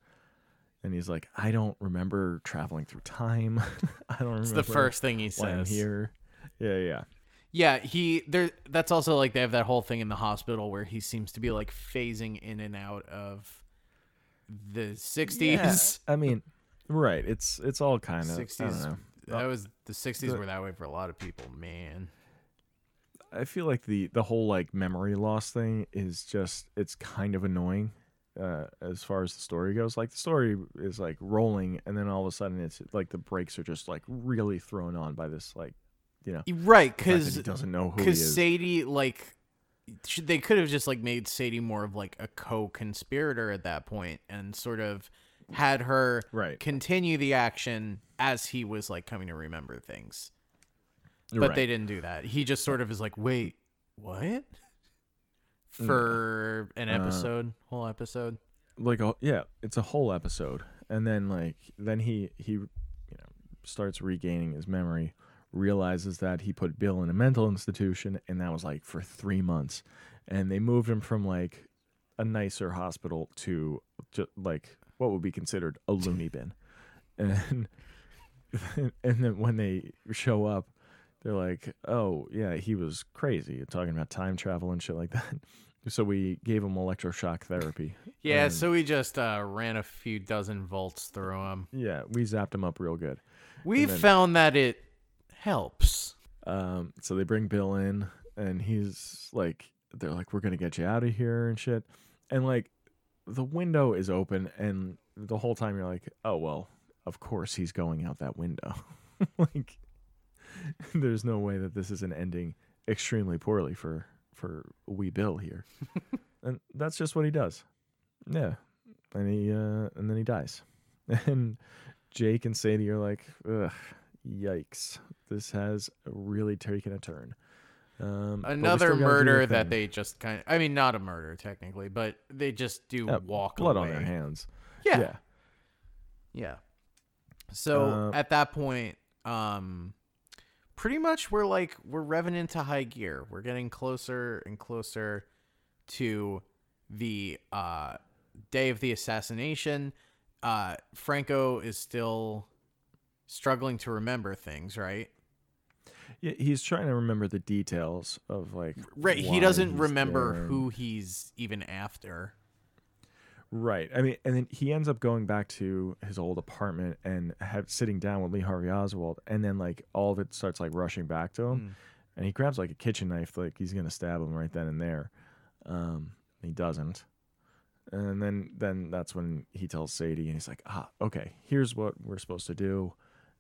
Speaker 2: And he's like, I don't remember traveling through time. *laughs* I don't remember
Speaker 1: It's the first thing he
Speaker 2: why I'm
Speaker 1: says.
Speaker 2: here. Yeah, yeah.
Speaker 1: Yeah, he there. That's also like they have that whole thing in the hospital where he seems to be like phasing in and out of the '60s. *laughs*
Speaker 2: I mean, right. It's it's all kind of. I don't
Speaker 1: '60s.
Speaker 2: know.
Speaker 1: That was the '60s
Speaker 2: the-
Speaker 1: were that way for a lot of people. Man,
Speaker 2: I feel like the the whole like memory loss thing is just it's kind of annoying uh as far as the story goes. Like the story is like rolling and then all of a sudden it's like the brakes are just like really thrown on by this like you know
Speaker 1: right?
Speaker 2: the fact that
Speaker 1: Because
Speaker 2: he doesn't know who he
Speaker 1: because
Speaker 2: is.
Speaker 1: Sadie like should, they could have just like made Sadie more of like a co-conspirator at that point and sort of had her
Speaker 2: Right.
Speaker 1: continue the action as he was like coming to remember things. But
Speaker 2: right.
Speaker 1: they didn't do that. He just sort of is like, wait, what? For an
Speaker 2: Uh,
Speaker 1: episode, whole episode.
Speaker 2: like a yeah, it's a whole episode, and then like then he he you know starts regaining his memory, realizes that he put Bill in a mental institution, and that was like for three months, and they moved him from like a nicer hospital to just like what would be considered a loony *laughs* bin, and *laughs* and then when they show up. they're like, "Oh yeah, he was crazy, talking about time travel and shit like that." So we gave him electroshock therapy.
Speaker 1: Yeah,
Speaker 2: And-
Speaker 1: so we just uh, ran a few dozen volts through him.
Speaker 2: yeah, we zapped him up real good.
Speaker 1: We've
Speaker 2: then-
Speaker 1: found that it helps.
Speaker 2: Um, so they bring Bill in, and he's like, they're like, "We're gonna get you out of here and shit," and like, the window is open, and the whole time you're like, "Oh well, of course he's going out that window." *laughs* like, *laughs* there's no way that this isn't ending extremely poorly for for wee Bill here, *laughs* and that's just what he does. Yeah, and he uh, and then he dies, *laughs* and Jake and Sadie are like, "Ugh, yikes! This has really taken a turn." Um,
Speaker 1: Another
Speaker 2: still gotta do the
Speaker 1: murder that they just kind of, I mean, not a murder technically, but they just do
Speaker 2: Yeah,
Speaker 1: walk
Speaker 2: blood
Speaker 1: away.
Speaker 2: on their hands.
Speaker 1: Yeah.
Speaker 2: yeah.
Speaker 1: Yeah. So
Speaker 2: Uh,
Speaker 1: at that point, um, pretty much we're like we're revving into high gear. We're getting closer and closer to the uh, day of the assassination. Uh, Franco is still struggling to remember things, right?
Speaker 2: Yeah, he's trying to remember the details of like
Speaker 1: Right. He doesn't remember
Speaker 2: there.
Speaker 1: who he's even after.
Speaker 2: Right. I mean, and then he ends up going back to his old apartment and have sitting down with Lee Harvey Oswald, and then like all of it starts like rushing back to him,
Speaker 1: Mm.
Speaker 2: and he grabs like a kitchen knife, like he's gonna stab him right then and there. Um, he doesn't, and then then that's when he tells Sadie, and he's like, ah, okay, here's what we're supposed to do,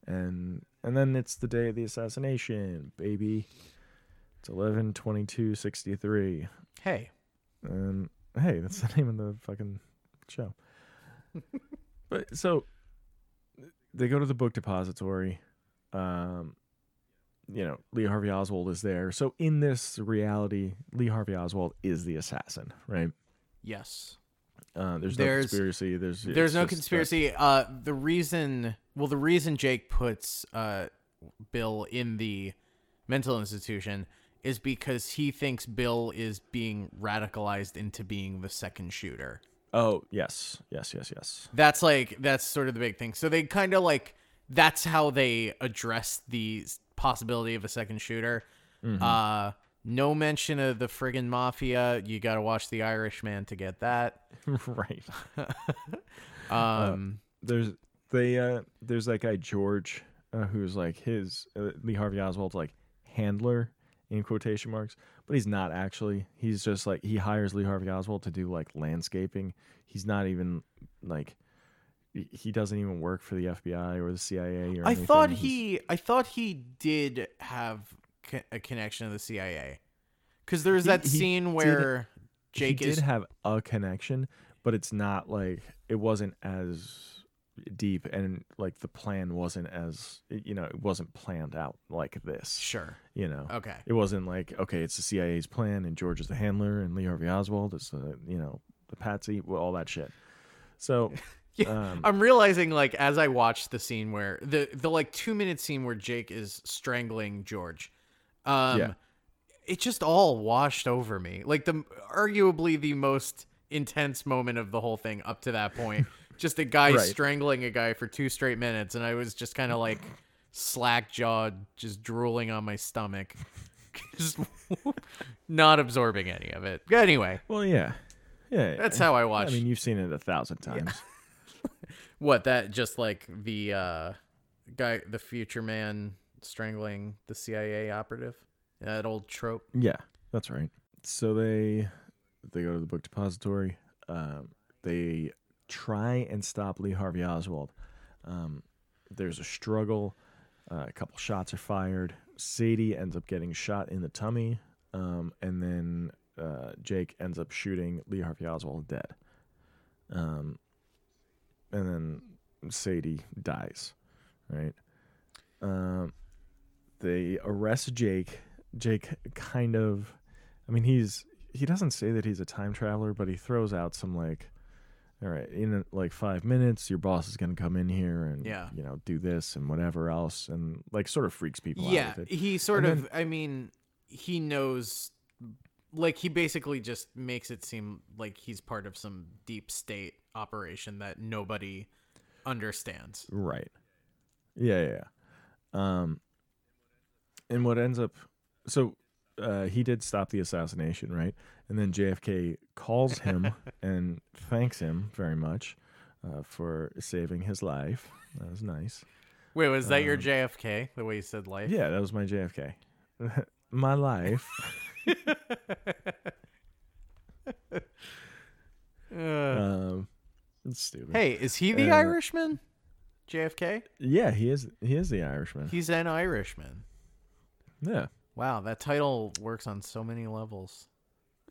Speaker 2: and and then it's the day of the assassination, baby. It's eleven twenty two sixty three.
Speaker 1: Hey,
Speaker 2: And hey, that's *laughs* the name of the fucking show. *laughs* but so they go to the book depository. Um, you know, Lee Harvey Oswald is there. So in this reality, Lee Harvey Oswald is the assassin, right?
Speaker 1: yes.
Speaker 2: Uh, there's no
Speaker 1: There's-
Speaker 2: conspiracy. There's
Speaker 1: There's no conspiracy. Uh, the reason, well, the reason Jake puts uh, Bill in the mental institution is because he thinks Bill is being radicalized into being the second shooter.
Speaker 2: Oh yes, yes, yes, yes.
Speaker 1: That's like that's sort of the big thing. So they kind of like that's how they address the possibility of a second shooter.
Speaker 2: Mm-hmm.
Speaker 1: Uh, no mention of the friggin' mafia. You got to watch The Irishman to get that. *laughs*
Speaker 2: right. *laughs*
Speaker 1: Um,
Speaker 2: there's they uh there's that guy George uh, who's like his uh, Lee Harvey Oswald's like handler in quotation marks, but he's not actually. He's just like he hires Lee Harvey Oswald to do like landscaping. He's not even like he- doesn't even work for the FBI or the CIA or
Speaker 1: I
Speaker 2: anything.
Speaker 1: thought he, I thought he did have co- a connection to the CIA, because there's
Speaker 2: He-
Speaker 1: that
Speaker 2: he
Speaker 1: scene
Speaker 2: did-
Speaker 1: where Jake
Speaker 2: he
Speaker 1: is
Speaker 2: did have a connection, but it's not like it wasn't as deep and like the plan wasn't as you know it wasn't planned out like this
Speaker 1: sure.
Speaker 2: you know
Speaker 1: Okay.
Speaker 2: It wasn't like okay, it's the CIA's plan, and George is the handler, and Lee Harvey Oswald is the you know the patsy, all that shit. So *laughs*
Speaker 1: Yeah,
Speaker 2: um,
Speaker 1: I'm realizing like as I watched the scene where the the like two minute scene where Jake is strangling George, um,
Speaker 2: Yeah.
Speaker 1: it just all washed over me. Like the arguably the most intense moment of the whole thing up to that point, *laughs* just a guy
Speaker 2: Right.
Speaker 1: strangling a guy for two straight minutes, and I was just kind of like slack jawed, just drooling on my stomach, *laughs* just not absorbing any of it. Anyway,
Speaker 2: well, yeah, yeah.
Speaker 1: that's how I watch.
Speaker 2: I mean, you've seen it a thousand times. *laughs*
Speaker 1: What that just like the uh guy the future man strangling the CIA operative? That old trope.
Speaker 2: Yeah, that's right. So they they go to the book depository. Um, they try and stop Lee Harvey Oswald. Um, there's a struggle. Uh, a couple shots are fired. Sadie ends up getting shot in the tummy, um, and then uh, Jake ends up shooting Lee Harvey Oswald dead. Um, and then Sadie dies. Right. Um, they arrest Jake. Jake kind of, I mean, he's he doesn't say that he's a time traveler, but he throws out some like, all right, in like five minutes, your boss is gonna come in here and
Speaker 1: Yeah.
Speaker 2: you know do this and whatever else, and like sort of freaks people
Speaker 1: Yeah,
Speaker 2: out with it.
Speaker 1: he sort
Speaker 2: And
Speaker 1: of I mean, he knows like he basically just makes it seem like he's part of some deep state operation that nobody understands.
Speaker 2: Right. Yeah, yeah. yeah. Um, and what ends up so uh, he did stop the assassination, right? And then JFK calls him *laughs* and thanks him very much uh, for saving his life. That was nice.
Speaker 1: Wait, was that your
Speaker 2: Um,
Speaker 1: JFK? The way you said life?
Speaker 2: Yeah, that was my JFK. *laughs* my life. *laughs*
Speaker 1: Uh,
Speaker 2: Um, it's stupid.
Speaker 1: hey, is he the
Speaker 2: uh,
Speaker 1: Irishman? JFK?
Speaker 2: Yeah, he is. He is the Irishman.
Speaker 1: He's an Irishman.
Speaker 2: yeah.
Speaker 1: Wow, that title works on so many levels.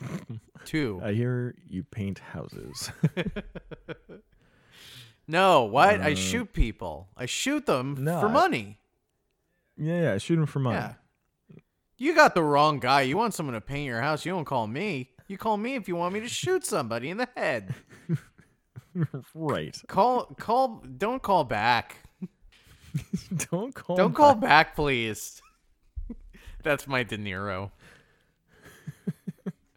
Speaker 1: *laughs* Two.
Speaker 2: I hear you paint houses. *laughs*
Speaker 1: No, what? I
Speaker 2: Uh,
Speaker 1: shoot people. I shoot them
Speaker 2: No,
Speaker 1: for
Speaker 2: I-
Speaker 1: money.
Speaker 2: yeah, yeah. Shoot him for money.
Speaker 1: Yeah. You got the wrong guy. You want someone to paint your house. You don't call me. You call me if you want me to shoot somebody in the head. *laughs*
Speaker 2: right.
Speaker 1: Call call don't call back.
Speaker 2: Don't call.
Speaker 1: Don't
Speaker 2: him
Speaker 1: call
Speaker 2: back.
Speaker 1: back, please. That's my De Niro. *laughs*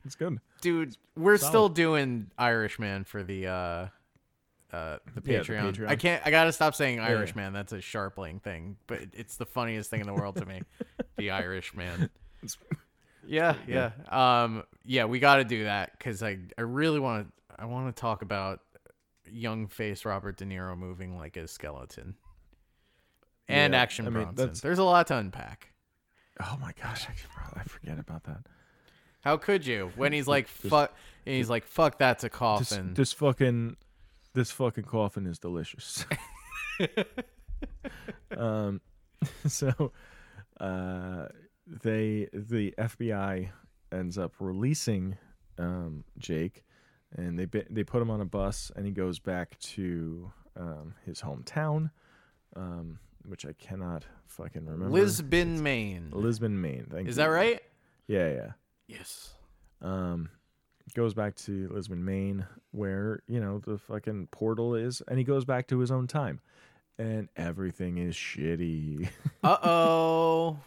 Speaker 2: It's good.
Speaker 1: Dude, we're
Speaker 2: Solid.
Speaker 1: still doing Irishman for the uh uh the
Speaker 2: Yeah, the
Speaker 1: Patreon.
Speaker 2: Patreon.
Speaker 1: I can't I gotta stop saying
Speaker 2: yeah.
Speaker 1: Irishman. That's a Scharpling thing. But it's the funniest thing in the world to me. *laughs* the Irishman.
Speaker 2: It's- *laughs*
Speaker 1: Yeah, yeah. Um yeah, we gotta do that because I I really wanna I wanna talk about young face Robert De Niro moving like a skeleton. And
Speaker 2: Yeah,
Speaker 1: action
Speaker 2: I mean,
Speaker 1: Bronson. There's a lot to unpack.
Speaker 2: Oh my gosh, I, I forget about that.
Speaker 1: How could you? When he's like fuck and he's like, fuck that's a
Speaker 2: This,
Speaker 1: coffin.
Speaker 2: this fucking, this fucking coffin is delicious. *laughs* um, *laughs* so, uh, they the FBI ends up releasing um Jake, and they bi- they put him on a bus, and he goes back to um his hometown, um, which I cannot fucking remember.
Speaker 1: Lisbon, Maine.
Speaker 2: Lisbon, Maine. Thank you.
Speaker 1: Is that right?
Speaker 2: Yeah, yeah.
Speaker 1: Yes.
Speaker 2: um goes back to Lisbon, Maine, where, you know, the fucking portal is, and he goes back to his own time. And everything is shitty. *laughs*
Speaker 1: Uh oh.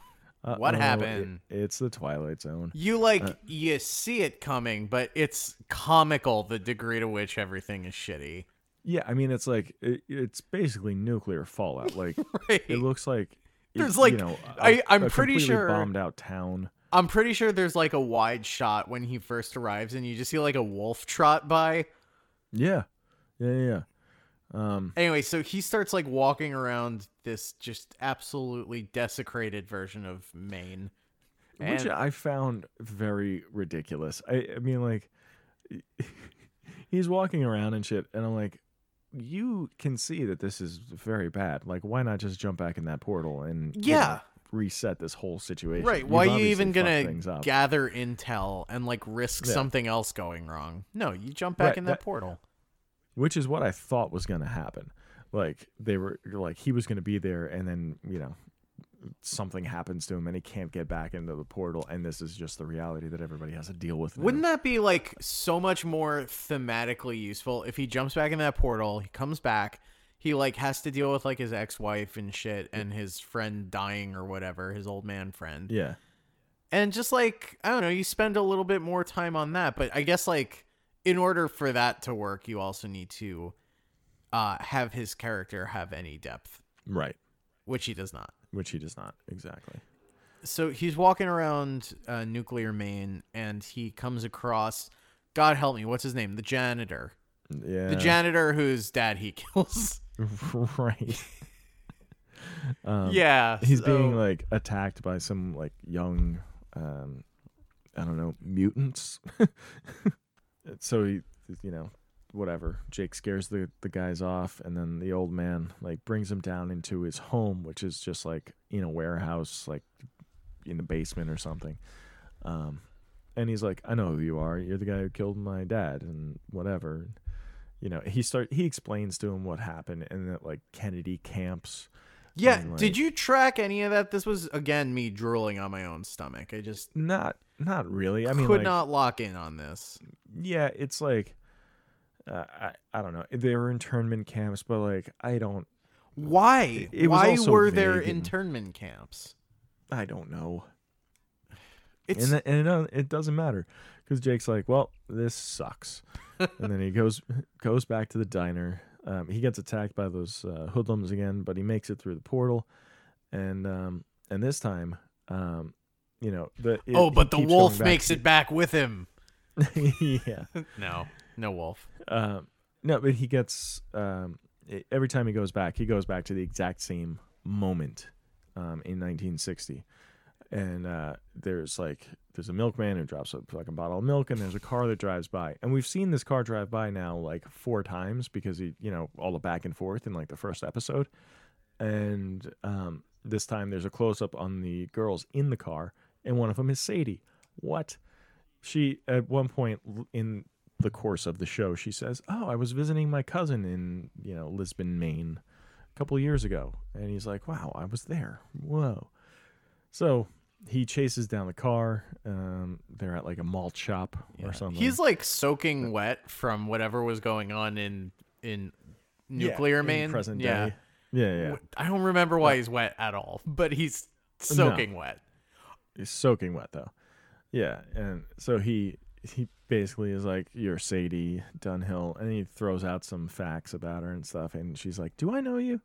Speaker 1: What happened?
Speaker 2: it- it's the Twilight Zone.
Speaker 1: You like
Speaker 2: Uh,
Speaker 1: you see it coming, but it's comical the degree to which everything is shitty.
Speaker 2: Yeah, I mean, it's like it, it's basically nuclear fallout. Like *laughs*
Speaker 1: Right.
Speaker 2: it looks like it-
Speaker 1: There's, like-
Speaker 2: you know,
Speaker 1: I- I'm
Speaker 2: a
Speaker 1: pretty sure-
Speaker 2: bombed out town.
Speaker 1: I'm pretty sure there's like a wide shot when he first arrives, and you just see like a wolf trot by.
Speaker 2: Yeah, yeah, yeah. yeah. Um,
Speaker 1: Anyway, so he starts like walking around this just absolutely desecrated version of Maine.
Speaker 2: which I found very ridiculous. I, I mean, like, *laughs* he's walking around and shit, and I'm like, you can see that this is very bad. Like, why not just jump back in that portal and you know,
Speaker 1: Yeah.
Speaker 2: reset this whole situation?
Speaker 1: Right.
Speaker 2: You've
Speaker 1: Why are you even gonna gather intel and like risk
Speaker 2: Yeah.
Speaker 1: something else going wrong? No, you jump back
Speaker 2: Right,
Speaker 1: in that,
Speaker 2: that-
Speaker 1: portal.
Speaker 2: which is what I thought was going to happen. Like they were like he was going to be there, and then you know something happens to him, and he can't get back into the portal, and this is just the reality that everybody has to deal with. now.
Speaker 1: Wouldn't that be like so much more thematically useful if he jumps back in that portal, he comes back, he like has to deal with like his ex-wife and shit and his friend dying or whatever, his old man friend.
Speaker 2: Yeah,
Speaker 1: And just like, I don't know, you spend a little bit more time on that, but I guess like in order for that to work, you also need to uh have his character have any depth,
Speaker 2: right.
Speaker 1: which he does not.
Speaker 2: Which he does not exactly.
Speaker 1: so he's walking around uh, nuclear maine and he comes across god help me what's his name the janitor
Speaker 2: Yeah,
Speaker 1: the janitor whose dad he *laughs* kills *laughs*
Speaker 2: right. *laughs* um,
Speaker 1: yeah
Speaker 2: he's
Speaker 1: so-
Speaker 2: being like attacked by some like young, um, I don't know, mutants. so he, you know, whatever. Jake scares the the guys off, and then the old man like brings him down into his home, which is just like in a warehouse, like in the basement or something. Um, and he's like, "I know who you are. You're the guy who killed my dad, and whatever." You know, he start he explains to him what happened, and that like Kennedy camps.
Speaker 1: yeah
Speaker 2: and,
Speaker 1: did you track any of that this was again me drooling on my own stomach i just
Speaker 2: Not not really. I mean,
Speaker 1: could
Speaker 2: like,
Speaker 1: not lock in on this
Speaker 2: yeah, it's like uh, I I don't know. They were internment camps, but like I don't
Speaker 1: why
Speaker 2: it was
Speaker 1: why were there
Speaker 2: and-
Speaker 1: internment camps
Speaker 2: I don't know.
Speaker 1: it's
Speaker 2: and and it, it doesn't matter because Jake's like, well, this sucks, and then he goes *laughs* goes back to the diner. Um, he gets attacked by those uh, hoodlums again, but he makes it through the portal, and um, and this time um, you know the it-
Speaker 1: oh, but the wolf makes
Speaker 2: to-
Speaker 1: it back with him. *laughs*
Speaker 2: yeah. *laughs*
Speaker 1: No, no wolf.
Speaker 2: Um, no, but he gets um, every time he goes back, he goes back to the exact same moment um, in 1960. And uh, there's like there's a milkman who drops a fucking bottle of milk, and there's a car that drives by, and we've seen this car drive by now like four times because he, you know, all the back and forth in like the first episode, and um, this time there's a close up on the girls in the car, and one of them is Sadie. What? She at one point in the course of the show, she says, "Oh, I was visiting my cousin in you know Lisbon, Maine, a couple years ago," and he's like, "Wow, I was there. Whoa." So he chases down the car. Um, they're at like a malt shop or something.
Speaker 1: He's like soaking wet from whatever was going on in in
Speaker 2: Yeah,
Speaker 1: nuclear
Speaker 2: in present
Speaker 1: yeah.
Speaker 2: day. Yeah, yeah.
Speaker 1: I don't remember why he's wet at all, but he's soaking wet.
Speaker 2: He's soaking wet though. Yeah, and so he he basically is like, "You're Sadie Dunhill," and he throws out some facts about her and stuff, and she's like, "Do I know you?"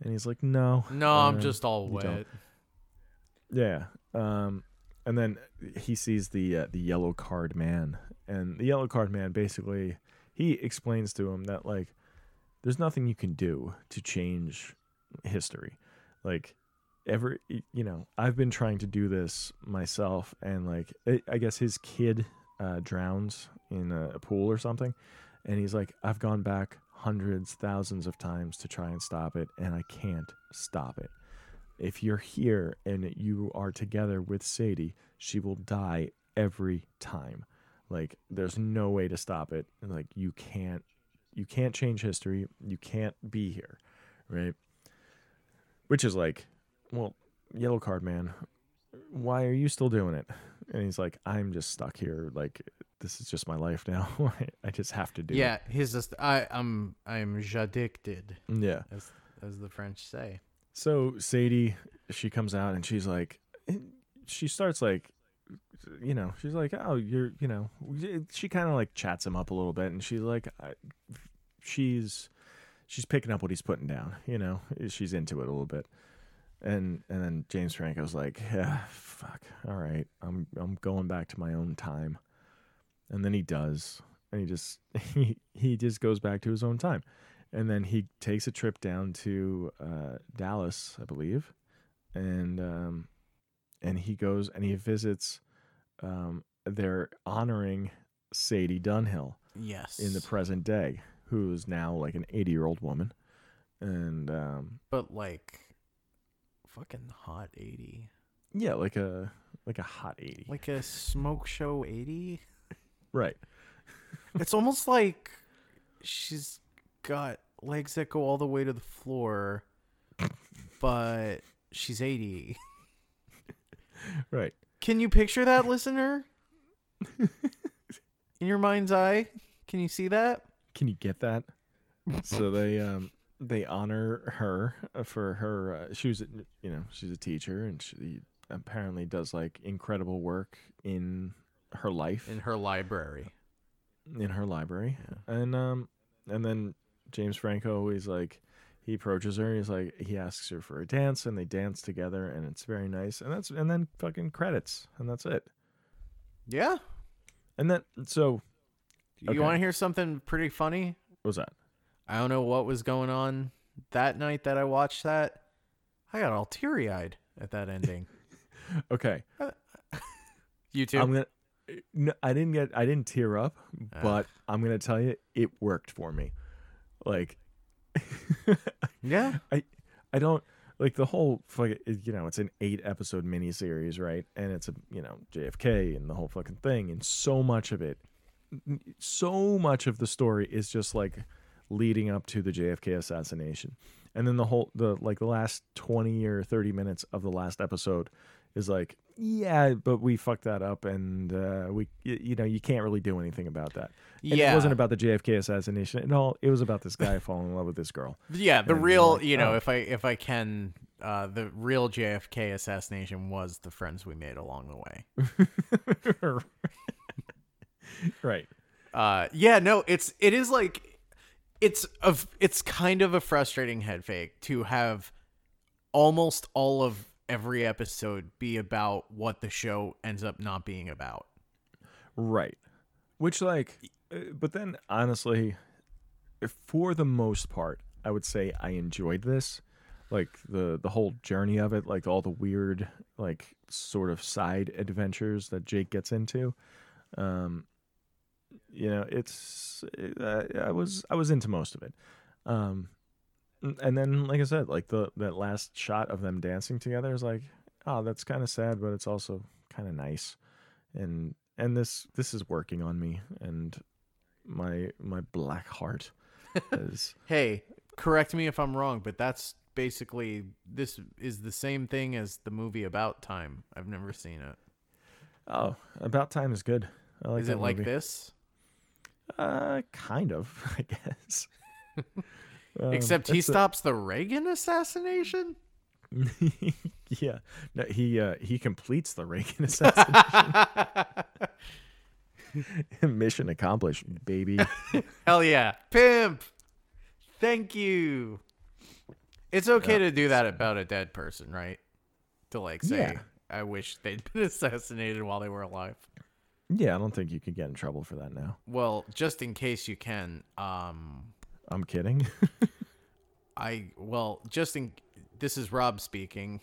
Speaker 2: And he's like, "No."
Speaker 1: No, I'm
Speaker 2: uh,
Speaker 1: just all wet.
Speaker 2: don't. Yeah. Um, and then he sees the uh, the yellow card man, and the yellow card man basically he explains to him that like there's nothing you can do to change history. Like ever, you know, I've been trying to do this myself, and like I I guess his kid uh, drowns in a, a pool or something, and he's like, I've gone back hundreds, thousands of times to try and stop it, and I can't stop it if you're here and you are together with Sadie, she will die every time. Like there's no way to stop it. And, Like you can't you can't change history. You can't be here, right? Which is like, well, yellow card man, why are you still doing it? And he's like, I'm just stuck here. Like this is just my life now. *laughs* I just have to do it.
Speaker 1: Yeah, he's just I I'm I'm addicted.
Speaker 2: Yeah.
Speaker 1: as as the French say.
Speaker 2: So Sadie, she comes out and she's like, she starts like, you know, she's like, oh, you're, you know, she kind of like chats him up a little bit, and she's like, I, she's, she's picking up what he's putting down, you know, she's into it a little bit, and and then James Franco's like, yeah, fuck, all right, I'm I'm going back to my own time, and then he does, and he just *laughs* he he just goes back to his own time. And then he takes a trip down to uh, Dallas, I believe, and um, and he goes and he visits. Um, they're honoring Sadie Dunhill
Speaker 1: Yes.
Speaker 2: in the present day, who is now like an eighty-year-old woman, and um,
Speaker 1: but like fucking hot 80.
Speaker 2: yeah, like a like a hot eighty,
Speaker 1: Like a smoke show 80.
Speaker 2: right? *laughs*
Speaker 1: it's almost like she's got legs that go all the way to the floor, but she's 80. *laughs*
Speaker 2: Right.
Speaker 1: Can you picture that, listener? In your mind's eye? Can you see that?
Speaker 2: Can you get that? so they um they honor her for her. Uh, she was, a- you know, she's a teacher, and she apparently does like incredible work in her life
Speaker 1: In her library.
Speaker 2: in her library, and um and then James Franco is like he approaches her. He's like he asks her for a dance, and they dance together, and it's very nice. And that's and then fucking credits, and that's it.
Speaker 1: Yeah.
Speaker 2: And then so
Speaker 1: You
Speaker 2: Okay.
Speaker 1: want to hear something pretty funny?
Speaker 2: what was that?
Speaker 1: I don't know what was going on that night that I watched that. I got all teary eyed at that ending. *laughs*
Speaker 2: Okay, *laughs*
Speaker 1: you too?
Speaker 2: I'm gonna. No, I didn't get. I didn't tear up,
Speaker 1: Ah.
Speaker 2: but I'm gonna tell you, it worked for me. Like, *laughs*
Speaker 1: yeah.
Speaker 2: I I don't like the whole. fuck- You know, it's an eight episode miniseries, right? And it's a you know JFK and the whole fucking thing, and so much of it, so much of the story is just like leading up to the JFK assassination, and then the whole the like the last twenty or thirty minutes of the last episode is like, yeah, but we fucked that up, and uh, we y- you know you can't really do anything about that. And
Speaker 1: Yeah.
Speaker 2: it wasn't about the JFK assassination at all. It was about this guy falling in love with this girl.
Speaker 1: Yeah, the
Speaker 2: And
Speaker 1: real,
Speaker 2: like,
Speaker 1: you know,
Speaker 2: oh.
Speaker 1: if I if I can, uh, the real JFK assassination was the friends we made along the way. *laughs*
Speaker 2: right.
Speaker 1: Uh, yeah, no, it's it is like it's of it's kind of a frustrating head fake to have almost all of every episode be about what the show ends up not being about.
Speaker 2: Right. Which, like, uh, but then honestly, for the most part, I would say I enjoyed this. Like the the whole journey of it, like all the weird, like sort of side adventures that Jake gets into. Um, you know, it's uh, I was I was into most of it. Um, and then, like I said, like the that last shot of them dancing together is like, oh, that's kind of sad, but it's also kind of nice. And and this this is working on me and my my black heart is *laughs*
Speaker 1: Hey, correct me if I'm wrong, but that's basically this is the same thing as the movie About Time. I've never seen it.
Speaker 2: oh about time is good. I like
Speaker 1: Is it like this?
Speaker 2: Uh, kind of, *laughs* I guess. Um,
Speaker 1: Except he
Speaker 2: it's a-
Speaker 1: stops the Reagan assassination? *laughs*
Speaker 2: yeah, no, he uh, he completes the Reagan *laughs* assassination. Mission accomplished, baby.
Speaker 1: Hell yeah. Pimp. Thank you. It's okay to do that about a dead person, right? To like say,
Speaker 2: Yeah.
Speaker 1: I wish they'd been assassinated while they were alive.
Speaker 2: Yeah, I don't think you could get in trouble for that now.
Speaker 1: Well, just in case you can, um,
Speaker 2: I'm kidding. *laughs*
Speaker 1: I well, just in this is Rob speaking.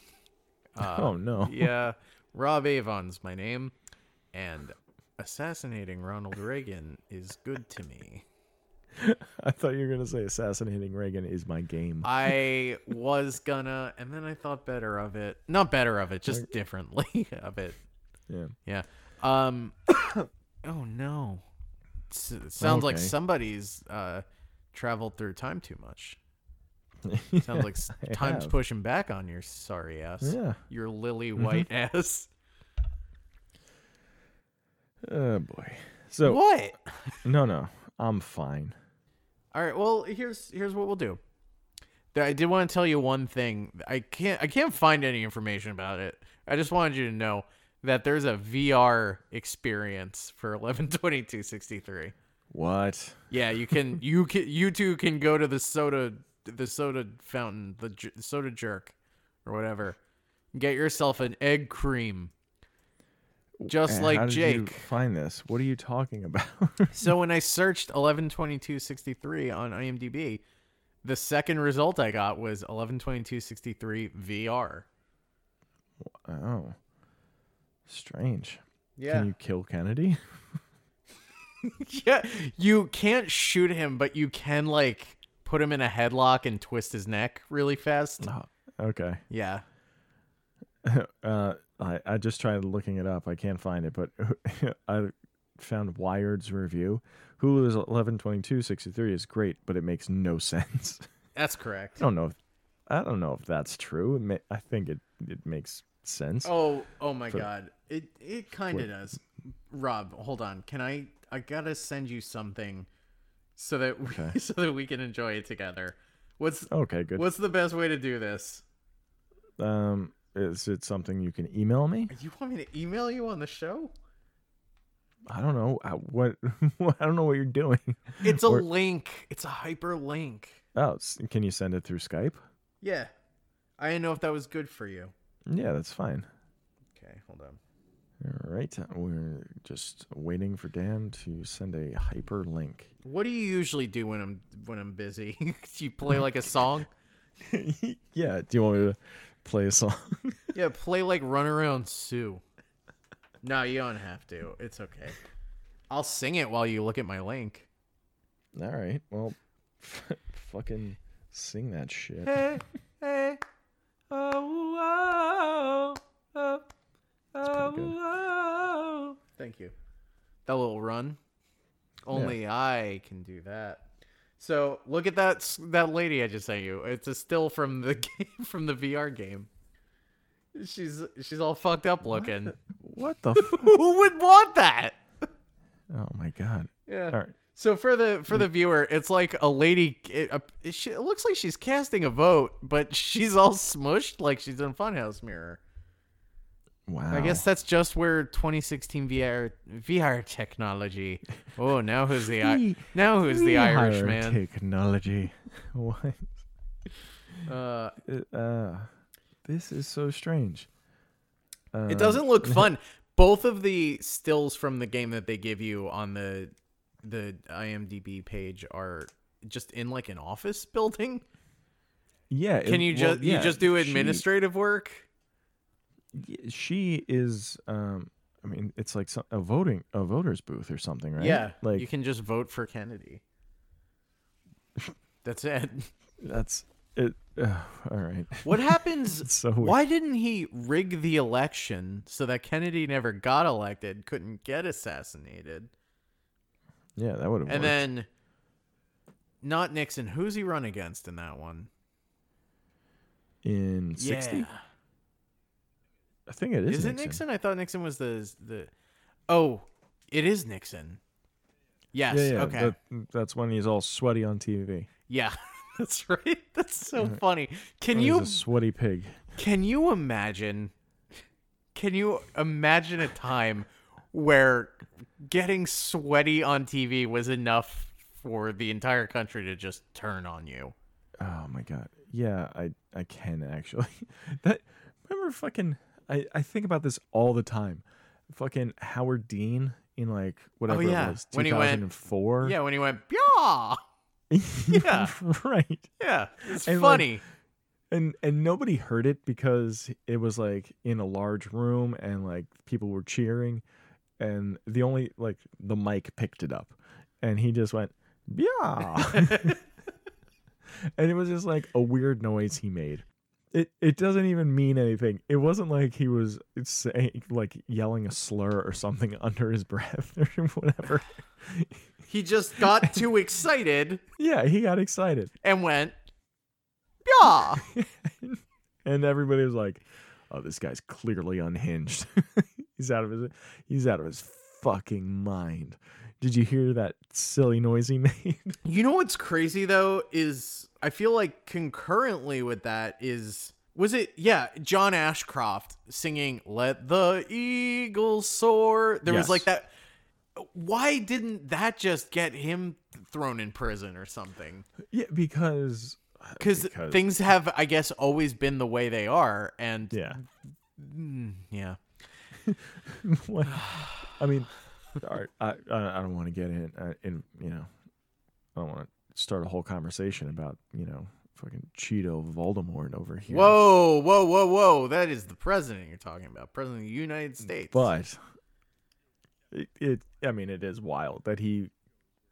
Speaker 1: Uh, *laughs*
Speaker 2: oh no.
Speaker 1: yeah, Rob Avon's my name, and assassinating Ronald Reagan is good to me.
Speaker 2: I thought you were gonna say assassinating Reagan is my game. *laughs*
Speaker 1: I was gonna, and then I thought better of it. Not better of it, just differently of it.
Speaker 2: yeah.
Speaker 1: Yeah. Um. *coughs* oh no. S- sounds like
Speaker 2: Okay.
Speaker 1: somebody's uh traveled through time too much. *laughs* Sounds like s-
Speaker 2: I
Speaker 1: time's
Speaker 2: have.
Speaker 1: pushing back on your sorry ass.
Speaker 2: Yeah.
Speaker 1: Your lily white ass.
Speaker 2: Oh boy. So
Speaker 1: what?
Speaker 2: no, no, I'm fine.
Speaker 1: All right. Well, here's here's what we'll do. There- I did want to tell you one thing. I can't I can't find any information about it. I just wanted you to know that there's a VR experience for 112263.
Speaker 2: What?
Speaker 1: Yeah, you can *laughs* you can you two can go to the soda the soda fountain, the j- soda jerk or whatever. Get yourself an egg cream. Just
Speaker 2: Eh,
Speaker 1: like
Speaker 2: How did you
Speaker 1: Jake.
Speaker 2: find this? What are you talking about? *laughs*
Speaker 1: So when I searched 112263 on IMDb, the second result I got was 112263 VR.
Speaker 2: oh, strange.
Speaker 1: Yeah.
Speaker 2: Can you kill Kennedy? *laughs*
Speaker 1: yeah. You can't shoot him, but you can like put him in a headlock and twist his neck really fast.
Speaker 2: Oh, okay.
Speaker 1: Yeah. *laughs*
Speaker 2: uh, I I just tried looking it up. I can't find it, but *laughs* I found Wired's review. Hulu's eleven twenty two sixty three is great, but it makes no sense.
Speaker 1: That's correct.
Speaker 2: I don't know. If, I don't know if that's true. It may, I think it it makes sense.
Speaker 1: Oh, oh my
Speaker 2: For-
Speaker 1: god. It it kind of does. Rob, hold on. Can I I got to send you something so that we,
Speaker 2: Okay. *laughs*
Speaker 1: so that we can enjoy it together. What's
Speaker 2: Okay, good.
Speaker 1: what's the best way to do this?
Speaker 2: Um, is it something you can email me?
Speaker 1: You want me to email you on the show?
Speaker 2: I don't know. Uh, What? *laughs* I don't know what you're doing.
Speaker 1: It's a
Speaker 2: Or-
Speaker 1: link. It's a hyperlink.
Speaker 2: Oh, can you send it through Skype?
Speaker 1: Yeah. I didn't know if that was good for you.
Speaker 2: Yeah, that's fine.
Speaker 1: Okay, hold on.
Speaker 2: All right, we're just waiting for Dan to send a hyperlink.
Speaker 1: What do you usually do when I'm when I'm busy? *laughs* do you play like a *laughs* song?
Speaker 2: yeah, do you want me to play a song? *laughs*
Speaker 1: Yeah, play like Run Around Sue. No, you don't have to. It's okay. I'll sing it while you look at my link.
Speaker 2: All right, well, fucking sing that shit.
Speaker 1: Hey, hey, oh, oh, oh, oh,
Speaker 2: pretty good.
Speaker 1: oh. Thank you. That little run. Only I can do that. So look at that that lady I just sent you. It's a still from the *laughs* game from the VR game. She's she's all fucked up looking.
Speaker 2: What the? *laughs* F-
Speaker 1: Who would want that?
Speaker 2: oh my god!
Speaker 1: Yeah.
Speaker 2: All right,
Speaker 1: So for the for the viewer, it's like a lady. It, uh, it, she, it looks like she's casting a vote, but she's all smushed like she's in Funhouse Mirror.
Speaker 2: Wow.
Speaker 1: I guess that's just where 2016 VR VR technology. *laughs* Oh, now who's the I- now who's the Irish man?
Speaker 2: Technology. *laughs* What?
Speaker 1: Uh,
Speaker 2: Uh, this is so strange. Um,
Speaker 1: It doesn't look *laughs* fun. Both of the stills from the game that they give you on the the IMDb page are just in like an office building.
Speaker 2: Yeah.
Speaker 1: Can
Speaker 2: it-
Speaker 1: you
Speaker 2: well,
Speaker 1: just
Speaker 2: yeah,
Speaker 1: you just do
Speaker 2: she-
Speaker 1: administrative work?
Speaker 2: She is. Um. I mean, it's like some, a voting a voter's booth or something, right?
Speaker 1: Yeah,
Speaker 2: Like
Speaker 1: you can just vote for Kennedy. *laughs* That's it.
Speaker 2: that's it. Uh, all right.
Speaker 1: What happens? *laughs*
Speaker 2: So weird.
Speaker 1: why didn't he rig the election so that Kennedy never got elected, couldn't get assassinated,
Speaker 2: Yeah, that would have.
Speaker 1: and then not Nixon? Who's he run against in that one?
Speaker 2: in sixty,
Speaker 1: Yeah.
Speaker 2: I think it is.
Speaker 1: Is, it Nixon? I thought Nixon was the the. Oh, it is Nixon. Yes.
Speaker 2: Yeah, yeah.
Speaker 1: okay.
Speaker 2: that- that's when he's all sweaty on TV.
Speaker 1: yeah. *laughs* That's right. That's so funny. Can oh,
Speaker 2: He's
Speaker 1: you
Speaker 2: sweaty pig?
Speaker 1: Can you imagine? Can you imagine a time where getting sweaty on TV was enough for the entire country to just turn on you?
Speaker 2: Oh my god. Yeah, I I can actually. *laughs* that remember fucking I I think about this all the time. Fucking Howard Dean in like oh, whatever
Speaker 1: Oh, yeah.
Speaker 2: it was
Speaker 1: When he went-
Speaker 2: 2004.
Speaker 1: Yeah, when he went, yeah, *laughs* Yeah.
Speaker 2: right.
Speaker 1: yeah, it's
Speaker 2: And, like,
Speaker 1: funny.
Speaker 2: And and nobody heard it because it was like in a large room and like people were cheering and the only like the mic picked it up and he just went yeah *laughs* *laughs* and it was just like a weird noise he made it it doesn't even mean anything it wasn't like he was saying like yelling a slur or something *laughs* under his breath or *laughs* whatever
Speaker 1: he just got *laughs* too excited
Speaker 2: yeah he got excited
Speaker 1: and went, yeah.
Speaker 2: and everybody was like, "Oh, this guy's clearly unhinged. he's out of his he's out of his fucking mind." Did you hear that silly noise he *laughs* made?
Speaker 1: You know what's crazy though is I feel like concurrently with that is was it yeah John Ashcroft singing "Let the Eagles Soar." There was like that. Why didn't that just get him thrown in prison or something?
Speaker 2: yeah, because
Speaker 1: Because
Speaker 2: Because-
Speaker 1: things have, I guess, always been the way they are, and
Speaker 2: yeah.
Speaker 1: mm, yeah. *laughs*
Speaker 2: what, I mean, all right, *laughs* I I I don't want to get in uh, in you know, I don't want to start a whole conversation about you know fucking Cheeto Voldemort over here.
Speaker 1: Whoa, whoa, whoa, whoa! That is the president you're talking about, president of the United States.
Speaker 2: but it, it i mean it is wild that he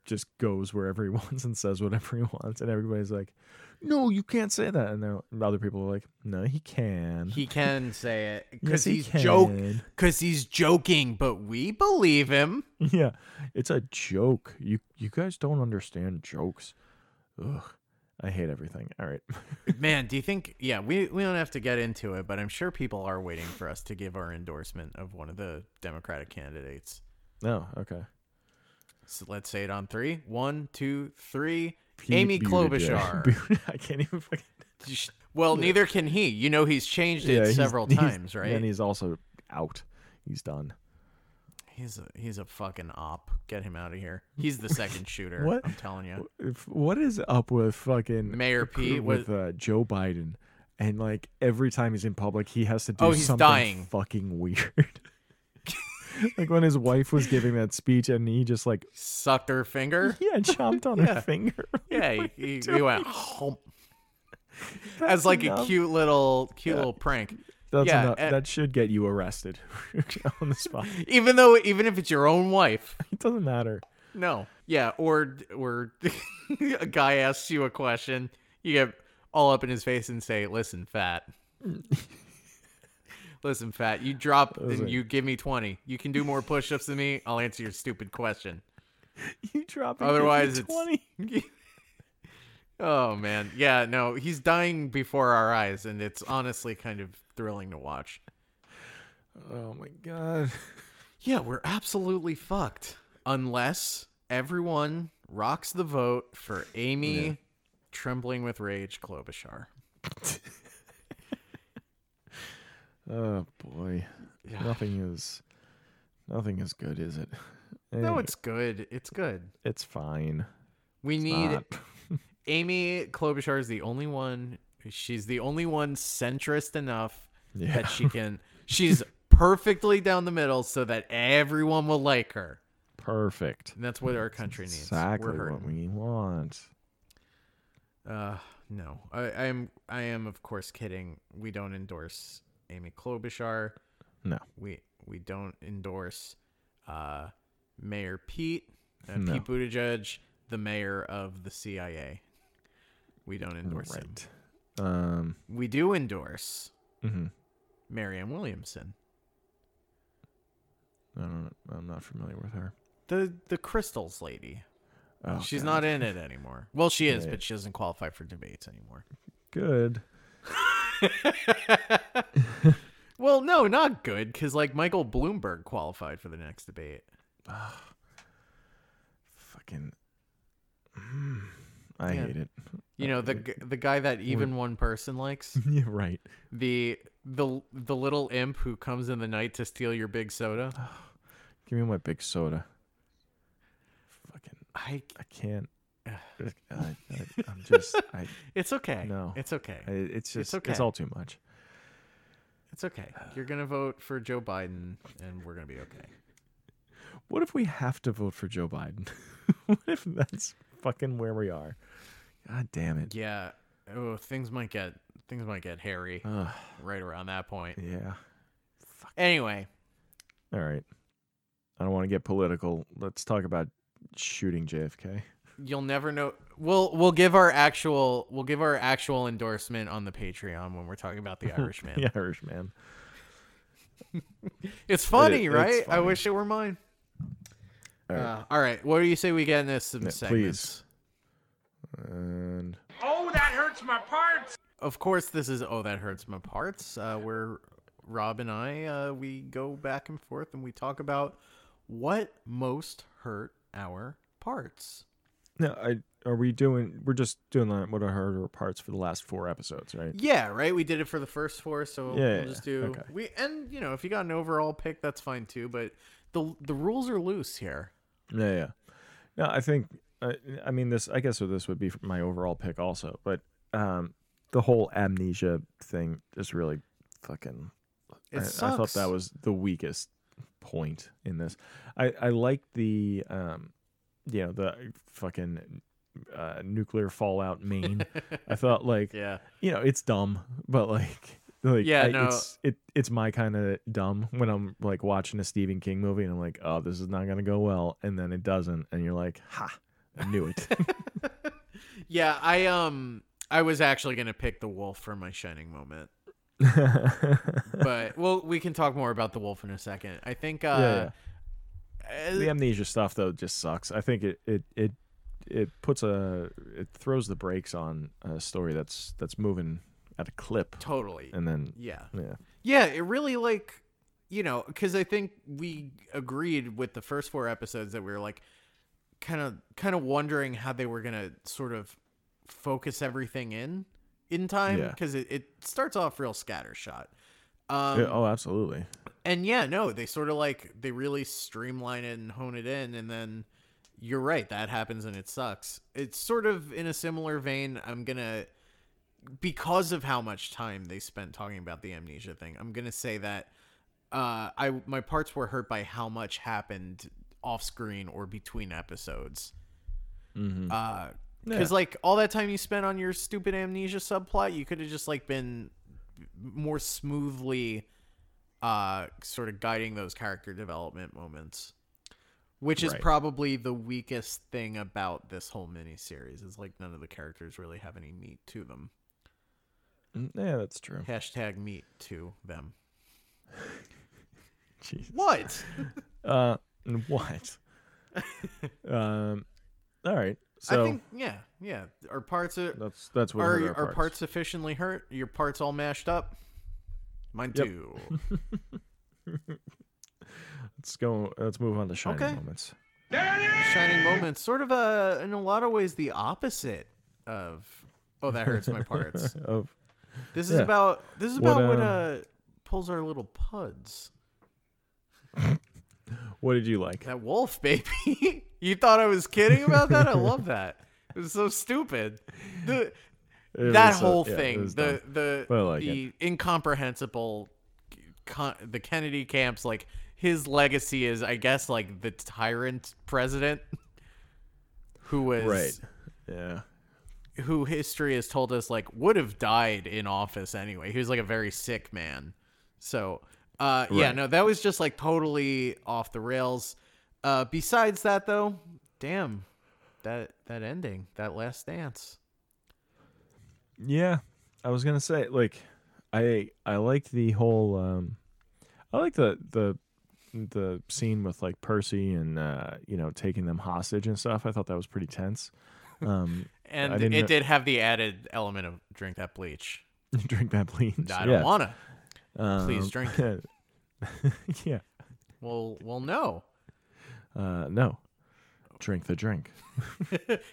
Speaker 2: just goes wherever he *laughs* wants and says whatever he wants and everybody's like no you can't say that and then other people are like no he can
Speaker 1: he can *laughs* say it
Speaker 2: Yes,
Speaker 1: because
Speaker 2: he
Speaker 1: he's joke
Speaker 2: can.
Speaker 1: because he's joking, but we believe him.
Speaker 2: yeah it's a joke you you guys don't understand jokes ugh i hate everything all right *laughs*
Speaker 1: Man, do you think? Yeah, we we don't have to get into it, but I'm sure people are waiting for us to give our endorsement of one of the Democratic candidates.
Speaker 2: no okay
Speaker 1: So let's say it on three. One, two, three.
Speaker 2: Pete
Speaker 1: Amy Klobuchar. *laughs*
Speaker 2: i can't even fucking *laughs*
Speaker 1: Well, neither can he. You know, he's changed it
Speaker 2: yeah,
Speaker 1: several *laughs*
Speaker 2: he's-
Speaker 1: times, right?
Speaker 2: and he's also out he's done
Speaker 1: He's a he's a fucking op. Get him out of here. He's the second shooter.
Speaker 2: What?
Speaker 1: I'm telling you.
Speaker 2: If, what is up with fucking
Speaker 1: Mayor Pete
Speaker 2: with uh, Joe Biden? And like every time he's in public, he has to do
Speaker 1: Oh, he's
Speaker 2: something
Speaker 1: dying.
Speaker 2: fucking weird. *laughs* like when his wife was giving that speech, and he just like
Speaker 1: Sucked her finger. *laughs*
Speaker 2: yeah chomped on
Speaker 1: Yeah.
Speaker 2: her finger. *laughs*
Speaker 1: Yeah, he, he, went hump. as like a cute little cute
Speaker 2: Yeah.
Speaker 1: little prank.
Speaker 2: That's
Speaker 1: Yeah,
Speaker 2: enough.
Speaker 1: and-
Speaker 2: that should get you arrested on the spot.
Speaker 1: Even though even if it's your own wife.
Speaker 2: It doesn't matter.
Speaker 1: No. Yeah, or or a guy asks you a question, you get all up in his face and say, "Listen, fat." Listen, fat. You drop and you give me 20. You can do more push-ups than me. I'll answer your stupid question. *laughs*
Speaker 2: You drop it.
Speaker 1: Otherwise,
Speaker 2: it's
Speaker 1: it's-
Speaker 2: twenty. *laughs*
Speaker 1: oh man. Yeah, no, he's dying before our eyes and it's honestly kind of thrilling to watch.
Speaker 2: Oh my god.
Speaker 1: Yeah, we're absolutely fucked. Unless everyone rocks the vote for Amy
Speaker 2: Yeah.
Speaker 1: trembling with rage Klobuchar. *laughs*
Speaker 2: Oh boy.
Speaker 1: Yeah.
Speaker 2: Nothing is. Nothing is good, is it? *laughs*
Speaker 1: No, it's good. It's good.
Speaker 2: it's fine.
Speaker 1: We
Speaker 2: It's
Speaker 1: need. *laughs* Amy Klobuchar is the only one She's the only one centrist enough
Speaker 2: Yeah.
Speaker 1: that she can. *laughs* She's perfectly down the middle so that everyone will like her.
Speaker 2: Perfect.
Speaker 1: And that's what our country needs.
Speaker 2: Exactly what we want.
Speaker 1: Uh, no, I, I am. I am, of course, kidding. We don't endorse Amy Klobuchar.
Speaker 2: No.
Speaker 1: We we don't endorse uh, Mayor Pete, uh,
Speaker 2: No.
Speaker 1: Pete Buttigieg, the mayor of the CIA. We don't endorse him.
Speaker 2: Um.
Speaker 1: We do endorse
Speaker 2: mhm.
Speaker 1: Marianne Williamson,
Speaker 2: I don't. I'm not familiar with her.
Speaker 1: the the crystals lady.
Speaker 2: Oh,
Speaker 1: She's
Speaker 2: God.
Speaker 1: not in it anymore. Well, she is, but she doesn't qualify for debates anymore.
Speaker 2: good. *laughs*
Speaker 1: Well, no, not good, because like Michael Bloomberg qualified for the next debate. *sighs*
Speaker 2: Fucking. Mm, I
Speaker 1: Yeah.
Speaker 2: hate it.
Speaker 1: You know the g- the guy that even one person likes *laughs*
Speaker 2: yeah. Right.
Speaker 1: the the the little imp who comes in the night to steal your big soda. *sighs*
Speaker 2: Give me my big soda. Fucking.
Speaker 1: I
Speaker 2: I can't. I, I, I'm just. I. *laughs*
Speaker 1: it's okay.
Speaker 2: No.
Speaker 1: it's okay.
Speaker 2: I it's just. It's,
Speaker 1: okay.
Speaker 2: all too much.
Speaker 1: It's okay. You're gonna vote for Joe Biden, and we're gonna be okay.
Speaker 2: What if we have to vote for Joe Biden? *laughs* what if that's fucking where we are? God damn it.
Speaker 1: Yeah. Oh, things might get things might get hairy right around that point.
Speaker 2: yeah.
Speaker 1: Anyway,
Speaker 2: All right. I don't want to get political. Let's talk about shooting JFK.
Speaker 1: You'll never know. We'll we'll give our actual we'll give our actual endorsement on the Patreon when we're talking about the *laughs* Irishman.
Speaker 2: the Irishman. *laughs*
Speaker 1: It's funny,
Speaker 2: It- it's
Speaker 1: right? I wish it were mine.
Speaker 2: All right.
Speaker 1: Uh, all right. What do you say we get in this some
Speaker 2: Yeah,
Speaker 1: segments?
Speaker 2: and
Speaker 4: Oh, that hurts my parts.
Speaker 1: Of course, this is oh that hurts my parts. Uh, where Rob and I uh, we go back and forth and we talk about what most hurt our parts.
Speaker 2: No, I are we doing? We're just doing the, what I heard or parts for the last four episodes, right?
Speaker 1: Yeah, right. We did it for the first four, so
Speaker 2: Yeah,
Speaker 1: we'll just do
Speaker 2: okay.
Speaker 1: we and you know if you got an overall pick, that's fine too. But the the rules are loose here.
Speaker 2: Yeah, yeah. No, I think. I, I mean, this. I guess this would be my overall pick also, but um, the whole amnesia thing is really fucking.
Speaker 1: It
Speaker 2: I, I thought that was the weakest point in this. I I like the um, you know, the fucking uh, nuclear fallout Maine. I *laughs* thought like
Speaker 1: yeah.
Speaker 2: you know, it's dumb, but like *laughs* like
Speaker 1: Yeah,
Speaker 2: I-
Speaker 1: no.
Speaker 2: it's it it's my kind of dumb when I'm like watching a Stephen King movie and I'm like, "Oh, this is not going to go well." And then it doesn't and you're like, "Ha, I knew it." *laughs*
Speaker 1: Yeah, I um I was actually gonna pick the wolf for my shining moment. But well we can talk more about the wolf in a second. I think uh, uh,
Speaker 2: the amnesia stuff though just sucks. I think it it it it puts a it throws the brakes on a story that's that's moving at a clip
Speaker 1: totally.
Speaker 2: and then
Speaker 1: Yeah.
Speaker 2: yeah.
Speaker 1: Yeah, it really like you know, because I think we agreed with the first four episodes that we were like kind of kind of wondering how they were gonna sort of focus everything in in time
Speaker 2: Yeah.
Speaker 1: because it, it starts off real scattershot. Um,
Speaker 2: Yeah, oh, absolutely.
Speaker 1: And yeah, no, they sort of like they really streamline it and hone it in, and then you're right, that happens and it sucks. It's sort of in a similar vein. I'm gonna because of how much time they spent talking about the amnesia thing. I'm gonna say that uh, I my parts were hurt by how much happened off screen or between episodes.
Speaker 2: Mhm.
Speaker 1: Uh, because
Speaker 2: Yeah.
Speaker 1: like all that time you spent on your stupid amnesia subplot, you could have just like been more smoothly uh sort of guiding those character development moments. Which is
Speaker 2: Right.
Speaker 1: probably the weakest thing about this whole miniseries is like none of the characters really have any meat to them.
Speaker 2: Mm, Yeah, that's true.
Speaker 1: Hashtag meat to them. *laughs* What? *laughs*
Speaker 2: Uh, what? *laughs* um, all right. So
Speaker 1: I think yeah, yeah. Our parts are
Speaker 2: that's that's what
Speaker 1: are our
Speaker 2: our
Speaker 1: parts sufficiently hurt? Your parts all mashed up? Mine
Speaker 2: Yep.
Speaker 1: too. *laughs*
Speaker 2: Let's go. Let's move on to shining
Speaker 1: Okay.
Speaker 2: moments.
Speaker 1: shining moments sort of uh in a lot of ways the opposite of oh that hurts my parts *laughs*
Speaker 2: of
Speaker 1: this is
Speaker 2: Yeah.
Speaker 1: about this is about what
Speaker 2: um,
Speaker 1: uh pulls our little puds *laughs*
Speaker 2: what did you like?
Speaker 1: that wolf baby you thought i was kidding about that i love that it was so stupid the that
Speaker 2: was so-
Speaker 1: whole
Speaker 2: yeah,
Speaker 1: thing, the the
Speaker 2: like
Speaker 1: the incomprehensible, con- the Kennedy camps, like his legacy is, I guess, like the tyrant president, *laughs* who was
Speaker 2: right. Yeah.
Speaker 1: who history has told us like would have died in office anyway. He was like a very sick man. So, uh, yeah, no, that was just like totally off the rails. Uh, besides that, though, damn, that that ending, that last dance.
Speaker 2: Yeah, I was gonna say like, I I liked the whole um, I like the the the scene with like Percy and uh, you know taking them hostage and stuff. I thought that was pretty tense. Um, *laughs*
Speaker 1: And it
Speaker 2: didn't
Speaker 1: did have the added element of drink that bleach. *laughs*
Speaker 2: drink that please.
Speaker 1: I don't wanna.
Speaker 2: Um,
Speaker 1: please drink it. *laughs*
Speaker 2: yeah.
Speaker 1: Well, well, no,
Speaker 2: Uh, no. Drink the drink.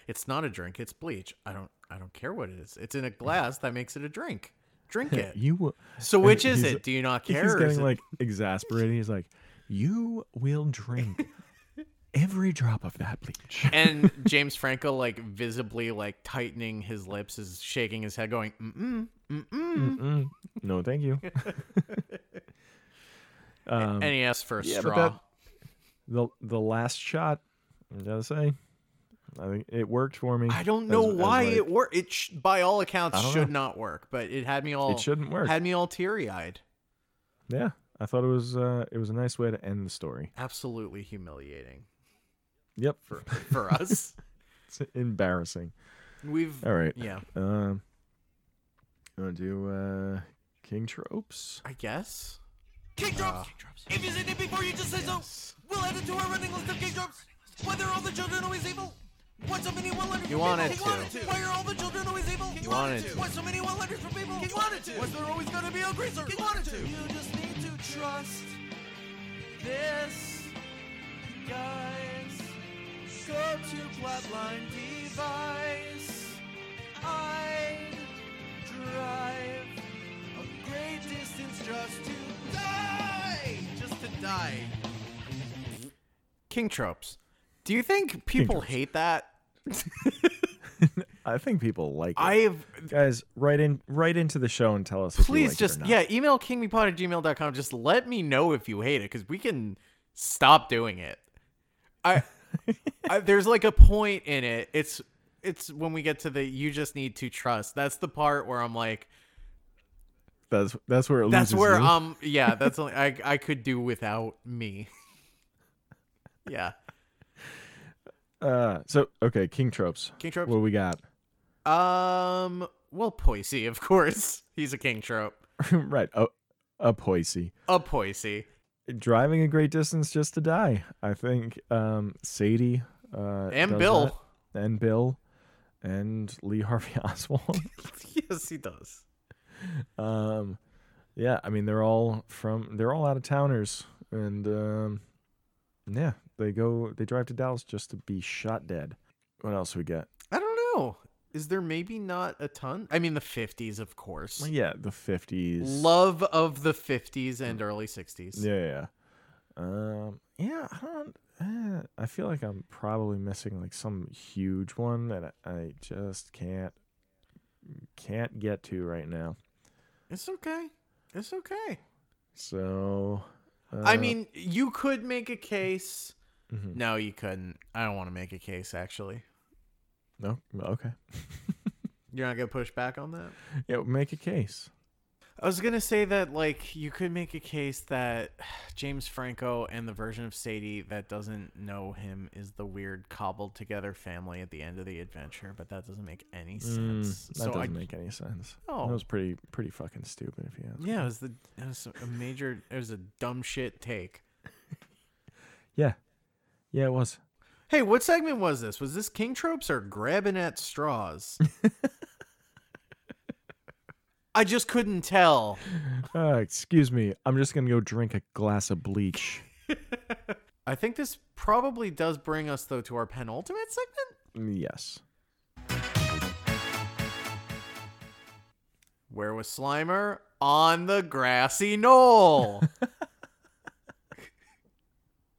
Speaker 1: it's not a drink. It's bleach. I don't. I don't care what it is. It's in a glass that makes it a drink. Drink *laughs* it.
Speaker 2: You will.
Speaker 1: So which is it? Do you not care?
Speaker 2: He's getting like exasperated. He's like, "You will drink *laughs* every drop of that bleach." *laughs*
Speaker 1: and James Franco like visibly like tightening his lips is shaking his head going mm mm mm
Speaker 2: Mm, no, thank you. um,
Speaker 1: and he asks for a
Speaker 2: yeah,
Speaker 1: straw
Speaker 2: that- the the last shot, I gotta say, I think it worked for me.
Speaker 1: I don't know
Speaker 2: as,
Speaker 1: why
Speaker 2: like-
Speaker 1: it worked it sh- by all accounts should
Speaker 2: know.
Speaker 1: not work but it had me all
Speaker 2: It shouldn't work.
Speaker 1: had me all teary-eyed
Speaker 2: Yeah, I thought it was uh, it was a nice way to end the story.
Speaker 1: absolutely humiliating
Speaker 2: Yep,
Speaker 1: for for *laughs* us
Speaker 2: it's embarrassing.
Speaker 1: we've
Speaker 2: All right,
Speaker 1: yeah
Speaker 2: um, you want to do uh, King tropes?
Speaker 1: I guess
Speaker 3: King drops. If you seen it before, you just say so. We'll add it to our running list of king drops. Why are all the children always evil? Why so many one letters
Speaker 1: You
Speaker 3: from
Speaker 1: wanted
Speaker 3: people?
Speaker 1: to.
Speaker 3: He wanted to. Why are all the children always evil? He
Speaker 1: wanted to.
Speaker 3: Why so many one letters from people? He wanted to. Why's there always gonna be a greaser? He wanted to. You just need to trust this, guys. Go to Flatline Device. I'd drive a great distance just to die. Just to die.
Speaker 1: king tropes do you think people hate that *laughs*
Speaker 2: I think people like it.
Speaker 1: I've
Speaker 2: Guys, write in right into the show and tell us. if you
Speaker 1: please
Speaker 2: like
Speaker 1: just
Speaker 2: it or not.
Speaker 1: yeah email kingmepod at gmail.com just let me know if you hate it because we can stop doing it I, *laughs* I there's like a point in it it's it's when we get to the you just need to trust that's the part where i'm like
Speaker 2: that's that's where it
Speaker 1: that's where
Speaker 2: you.
Speaker 1: um yeah that's *laughs* only, i i could do without me yeah
Speaker 2: Uh, so okay, King tropes.
Speaker 1: king tropes
Speaker 2: What we got?
Speaker 1: um well poisey of course *laughs* he's a king trope *laughs*
Speaker 2: right, a a Poisey.
Speaker 1: a poisey
Speaker 2: Driving a great distance just to die. I think um Sadie uh
Speaker 1: and bill
Speaker 2: that. and Bill and Lee Harvey *laughs* Oswald.
Speaker 1: yes he does
Speaker 2: um yeah, I mean they're all from they're all out of towners and um yeah, they go they drive to Dallas just to be shot dead. What else we got?
Speaker 1: I don't know. Is there maybe not a ton? I mean, the 50s, of course.
Speaker 2: Well, yeah, the 50s.
Speaker 1: Love of the 50s and early 60s.
Speaker 2: Yeah, yeah. yeah. Um, yeah, I don't. Eh, I feel like I'm probably missing like some huge one that I, I just can't can't get to right now.
Speaker 1: It's okay. It's okay.
Speaker 2: So, uh,
Speaker 1: I mean, you could make a case.
Speaker 2: Mhm.
Speaker 1: No, you couldn't. I don't want to make a case, actually.
Speaker 2: no, okay, *laughs*
Speaker 1: You're not going to push back on that?
Speaker 2: yeah, make a case.
Speaker 1: I was going to say that, like, you could make a case that *sighs* James Franco and the version of Sadie that doesn't know him is the weird cobbled together family at the end of the adventure, but that doesn't make any
Speaker 2: Mm,
Speaker 1: sense.
Speaker 2: that
Speaker 1: so
Speaker 2: doesn't
Speaker 1: I
Speaker 2: make any sense.
Speaker 1: Oh.
Speaker 2: that was pretty pretty fucking stupid. If you ask. me.
Speaker 1: Yeah, it was the it was a major it was a dumb shit take. *laughs*
Speaker 2: yeah, yeah, it was.
Speaker 1: Hey, what segment was this? Was this King Tropes or grabbing at straws? *laughs* I just couldn't tell.
Speaker 2: Uh, excuse me, I'm just gonna go drink a glass of bleach. *laughs*
Speaker 1: I think this probably does bring us though to our penultimate segment.
Speaker 2: yes.
Speaker 1: Where was Slimer? On the grassy knoll. *laughs*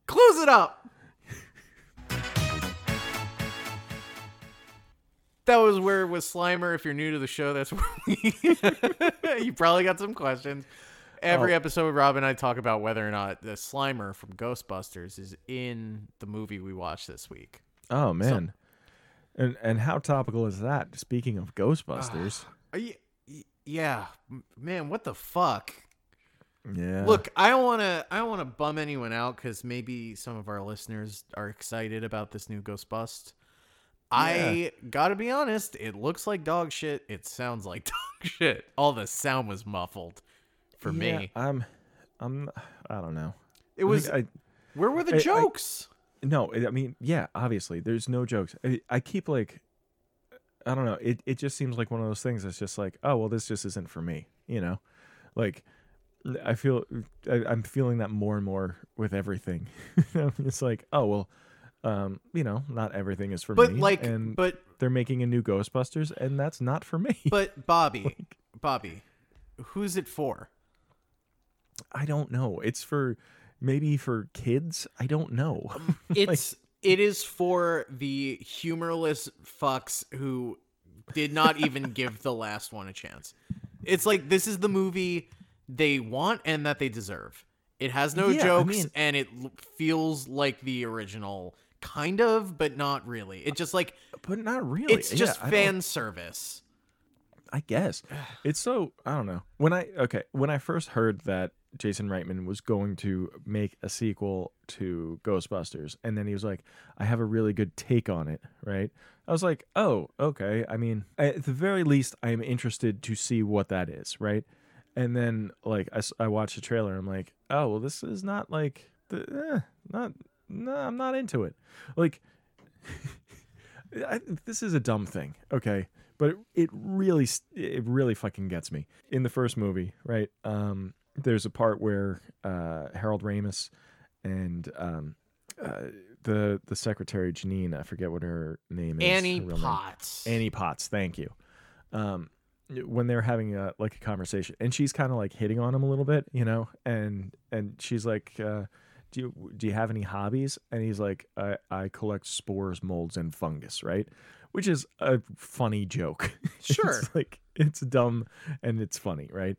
Speaker 1: Close it up. That was where it was Slimer. If you're new to the show, that's *laughs* where we, you probably got some questions. Every
Speaker 2: Oh.
Speaker 1: episode, Rob and I talk about whether or not the Slimer from Ghostbusters is in the movie we watched this week.
Speaker 2: Oh man. and and how topical is that? Speaking of Ghostbusters. *sighs*
Speaker 1: Uh, are you, yeah, man, what the fuck?
Speaker 2: yeah.
Speaker 1: Look, I don't want to. I don't want to bum anyone out because maybe some of our listeners are excited about this new Ghostbust. I gotta be honest. It looks like dog shit. It sounds like *laughs* dog shit. All the sound was muffled for
Speaker 2: Yeah,
Speaker 1: me.
Speaker 2: I'm I'm I don't know.
Speaker 1: It was.
Speaker 2: I,
Speaker 1: where were the
Speaker 2: I- I-
Speaker 1: jokes?
Speaker 2: no, I mean, yeah, obviously there's no jokes. I, I keep like I don't know. It it just seems like one of those things that's just like, oh, well this just isn't for me, you know? Like I feel I, I'm feeling that more and more with everything. *laughs* it's like, oh, well um, you know, not everything is for me.
Speaker 1: but
Speaker 2: me.
Speaker 1: like,
Speaker 2: and
Speaker 1: but
Speaker 2: they're making a new Ghostbusters, and that's not for me. *laughs*
Speaker 1: but Bobby, Bobby, who's it for?
Speaker 2: I don't know. It's for maybe for kids. I don't know. *laughs*
Speaker 1: It's it is for the humorless fucks who did not even *laughs* give the last one a chance. It's like this is the movie they want and that they deserve. It has no
Speaker 2: Yeah, I
Speaker 1: jokes
Speaker 2: mean-
Speaker 1: and it feels like the original kind of but not really. It just like
Speaker 2: but not really.
Speaker 1: it's just fan service.
Speaker 2: I guess *sighs* it's so I don't know. When I okay, when I first heard that Jason Reitman was going to make a sequel to Ghostbusters, and then he was like, "I have a really good take on it," right? I was like, "Oh, okay." I mean, at the very least, I am interested to see what that is, right? And then like I, I watched the trailer, I'm like, "Oh, well, this is not like the eh, not no, I'm not into it." Like *laughs* I, this is a dumb thing, okay, but it, it really, it really fucking gets me. In the first movie, right? Um, there's a part where uh, Harold Ramis and um, uh, the the secretary Janine, I forget what her name is.
Speaker 1: Annie
Speaker 2: name.
Speaker 1: Potts.
Speaker 2: Annie Potts, thank you. Um, when they're having a like a conversation, and she's kind of like hitting on him a little bit, you know, and and she's like, uh, "Do you do you have any hobbies?" And he's like, "I I collect spores, molds, and fungus." Right, which is a funny joke. *laughs*
Speaker 1: Sure.
Speaker 2: it's like it's dumb and it's funny, right?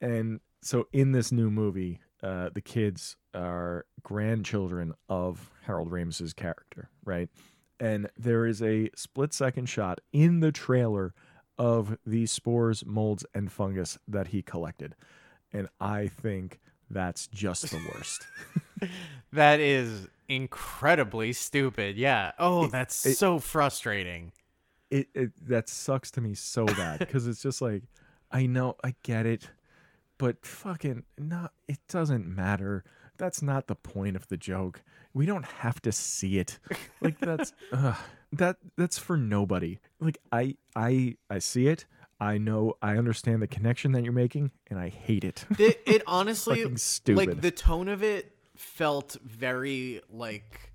Speaker 2: And so in this new movie, uh, the kids are grandchildren of Harold Ramis's character, right? And there is a split second shot in the trailer of the spores, molds, and fungus that he collected. And I think that's just the worst. *laughs*
Speaker 1: That is incredibly stupid. Yeah. Oh, that's
Speaker 2: it-
Speaker 1: so frustrating.
Speaker 2: it, it that sucks to me so bad because it's just like I know I get it, but fucking not. It doesn't matter. That's not the point of the joke. We don't have to see it. Like that's *laughs* ugh, that that's for nobody. Like I I I see it. I know I understand the connection that you're making, and I hate it.
Speaker 1: It, it *laughs* honestly, like the tone of it felt very like,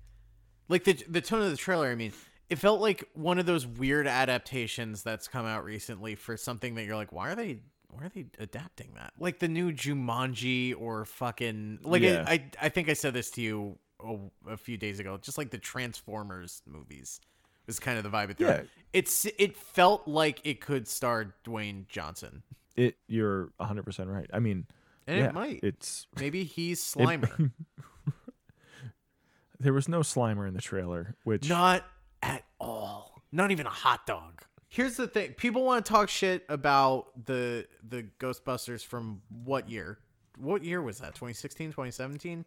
Speaker 1: like the the tone of the trailer. I mean, it felt like one of those weird adaptations that's come out recently for something that you're like, why are they? Why are they adapting that? Like the new Jumanji or fucking like
Speaker 2: Yeah.
Speaker 1: I, I I think I said this to you a, a few days ago. Just like the Transformers movies was kind of the vibe. It
Speaker 2: Yeah.
Speaker 1: it's it felt like it could star Dwayne Johnson,
Speaker 2: It you're 100 percent right. I mean,
Speaker 1: and
Speaker 2: yeah,
Speaker 1: it might.
Speaker 2: It's
Speaker 1: Maybe *laughs* he's Slimer. *laughs*
Speaker 2: there was no Slimer in the trailer, which
Speaker 1: Not at all. Not even a hot dog. Here's the thing: people want to talk shit about the the Ghostbusters from what year? What year was that? 2016, 2017?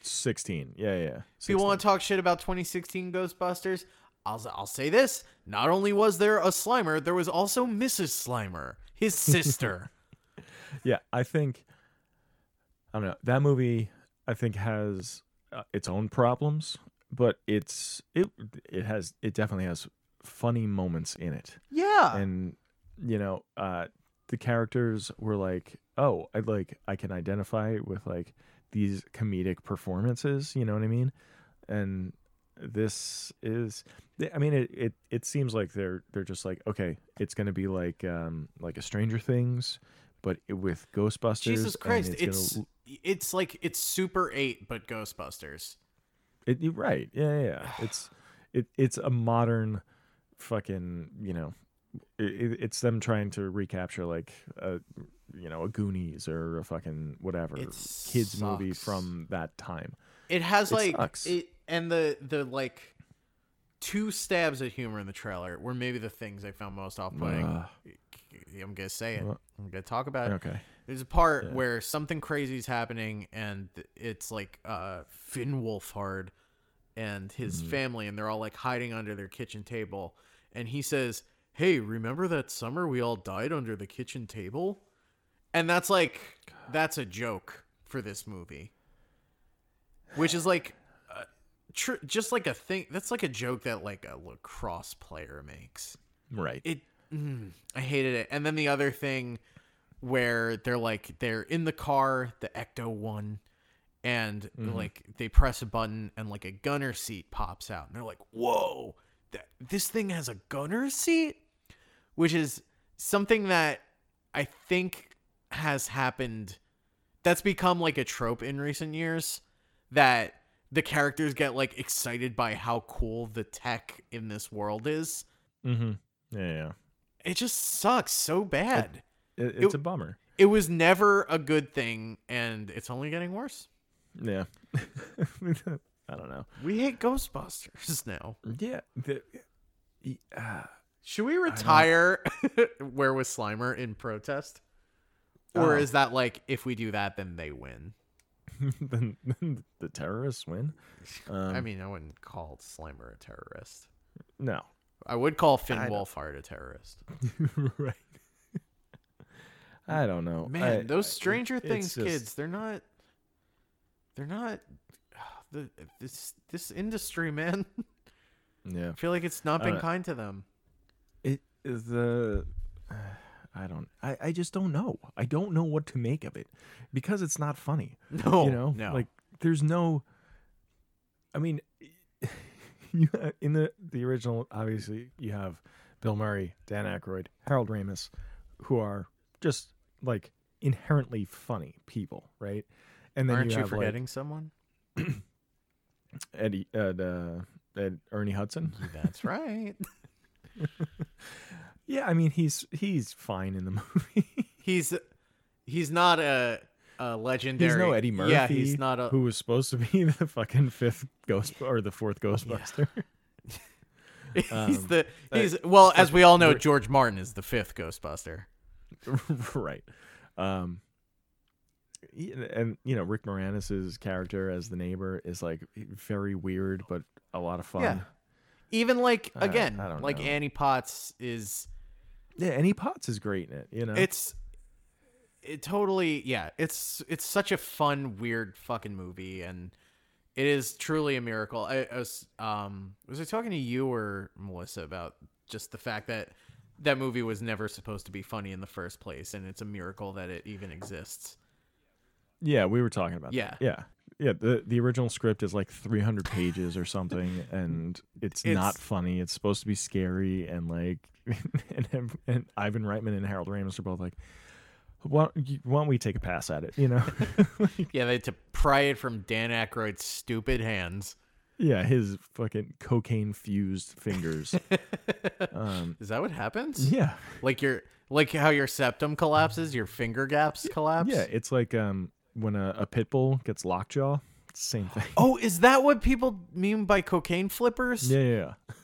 Speaker 2: 16. Yeah, yeah. yeah.
Speaker 1: People want to talk shit about 2016 Ghostbusters. I'll I'll say this: not only was there a Slimer, there was also Mrs. Slimer, his *laughs* sister.
Speaker 2: Yeah, I think I don't know. That movie I think has uh, its own problems, but it's it it has it definitely has funny moments in it.
Speaker 1: yeah,
Speaker 2: And you know, uh the characters were like, "Oh, I like I can identify with like these comedic performances, you know what I mean?" And this is I mean it it, it seems like they're they're just like, "Okay, it's going to be like um like a Stranger Things, but it, with Ghostbusters."
Speaker 1: Jesus Christ!
Speaker 2: it's,
Speaker 1: It's
Speaker 2: gonna,
Speaker 1: it's like it's Super Eight, but Ghostbusters.
Speaker 2: it, you're right. Yeah, yeah, yeah. *sighs* It's it it's a modern fucking you know, it, it's them trying to recapture like a you know a Goonies or a fucking whatever
Speaker 1: It
Speaker 2: kids movie from that time.
Speaker 1: It has
Speaker 2: It
Speaker 1: like
Speaker 2: sucks.
Speaker 1: it and the the like two stabs at humor in the trailer were maybe the things I found most off-putting.
Speaker 2: Ugh.
Speaker 1: I'm gonna say it. I'm gonna talk about it.
Speaker 2: Okay.
Speaker 1: There's a part
Speaker 2: Yeah.
Speaker 1: where something crazy is happening, and it's like uh, Finn Wolfhard and his
Speaker 2: Mm-hmm.
Speaker 1: family, and they're all like hiding under their kitchen table. And he says, "Hey, remember that summer we all died under the kitchen table?" And that's like that's a joke for this movie, which is like uh, tr- just like a thing. That's like a joke that like a lacrosse player makes
Speaker 2: Right.
Speaker 1: it mm, i hated it and then the other thing where they're like they're in the car the ecto one and like they press a button and like a gunner seat pops out and they're like whoa that, this thing has a gunner seat which is something that i think has happened that's become like a trope in recent years that the characters get like excited by how cool the tech in this world is
Speaker 2: mm-hmm. Yeah, yeah.
Speaker 1: it just sucks so bad.
Speaker 2: It, it's
Speaker 1: It-
Speaker 2: a bummer.
Speaker 1: It was never a good thing, and it's only getting worse.
Speaker 2: Yeah. *laughs* I don't know.
Speaker 1: We hate Ghostbusters now.
Speaker 2: Yeah. The, ah,
Speaker 1: Should we retire *laughs* Where Was Slimer in protest? Or
Speaker 2: Oh.
Speaker 1: is that like, if we do that, then they win? *laughs*
Speaker 2: then then the terrorists win. *laughs* Um,
Speaker 1: I mean, I wouldn't call Slimer a terrorist.
Speaker 2: no.
Speaker 1: I would call Finn
Speaker 2: I
Speaker 1: Wolfhard a terrorist. *laughs*
Speaker 2: right. I don't know.
Speaker 1: Man,
Speaker 2: I-
Speaker 1: those Stranger
Speaker 2: it's
Speaker 1: Things
Speaker 2: just-
Speaker 1: kids, they're not. They're not. *sighs* The, this this industry, man.
Speaker 2: Yeah.
Speaker 1: I feel like it's not been
Speaker 2: Uh,
Speaker 1: kind to them.
Speaker 2: It the. I don't. I, I just don't know. I don't know what to make of it because it's not funny.
Speaker 1: No,
Speaker 2: you know,
Speaker 1: no.
Speaker 2: like there's no. I mean, *laughs* in the the original, obviously you have Bill Murray, Dan Aykroyd, Harold Ramis, who are just like inherently funny people, right? And then
Speaker 1: Aren't
Speaker 2: you
Speaker 1: you
Speaker 2: have like,
Speaker 1: forgetting someone? *clears throat*
Speaker 2: Eddie, Ed, uh, Ed, Ernie Hudson.
Speaker 1: That's right. *laughs* *laughs*
Speaker 2: Yeah, I mean he's he's fine in the *laughs* movie.
Speaker 1: He's he's not a, a legendary.
Speaker 2: he's no Eddie Murphy.
Speaker 1: Yeah, he's not a.
Speaker 2: who was supposed to be *laughs* the fucking fifth ghost or the fourth Ghostbuster. *laughs*
Speaker 1: he's
Speaker 2: um,
Speaker 1: the
Speaker 2: uh,
Speaker 1: he's well, as we all know, George Martin is the fifth Ghostbuster.
Speaker 2: right. Um and you know Rick Moranis's character as the neighbor is like very weird but a lot of fun.
Speaker 1: Yeah. Even like again,
Speaker 2: don't
Speaker 1: like
Speaker 2: know.
Speaker 1: Annie Potts is.
Speaker 2: Yeah, Annie Potts is great in it, you know.
Speaker 1: It's it totally yeah. It's it's such a fun, weird fucking movie, and it is truly a miracle. I, I was um was I talking to you or Melissa about just the fact that that movie was never supposed to be funny in the first place, and it's a miracle that it even exists.
Speaker 2: yeah, we were talking about
Speaker 1: Yeah.
Speaker 2: that. Yeah. Yeah, the the original script is like 300 pages or something and it's,
Speaker 1: It's-
Speaker 2: not funny. It's supposed to be scary and like *laughs* and, and Ivan Reitman and Harold Ramis are both like why, why don't we take a pass at it, you know? *laughs*
Speaker 1: Yeah, they had to pry it from Dan Aykroyd's stupid hands.
Speaker 2: Yeah, his fucking cocaine fused fingers. *laughs* um,
Speaker 1: Is that what happens?
Speaker 2: yeah,
Speaker 1: Like your like how your septum collapses, your finger gaps collapse.
Speaker 2: yeah. It's like um, when a, a pit bull gets lockjaw. Same thing.
Speaker 1: Oh, is that what people mean by cocaine flippers?
Speaker 2: Yeah, yeah, yeah.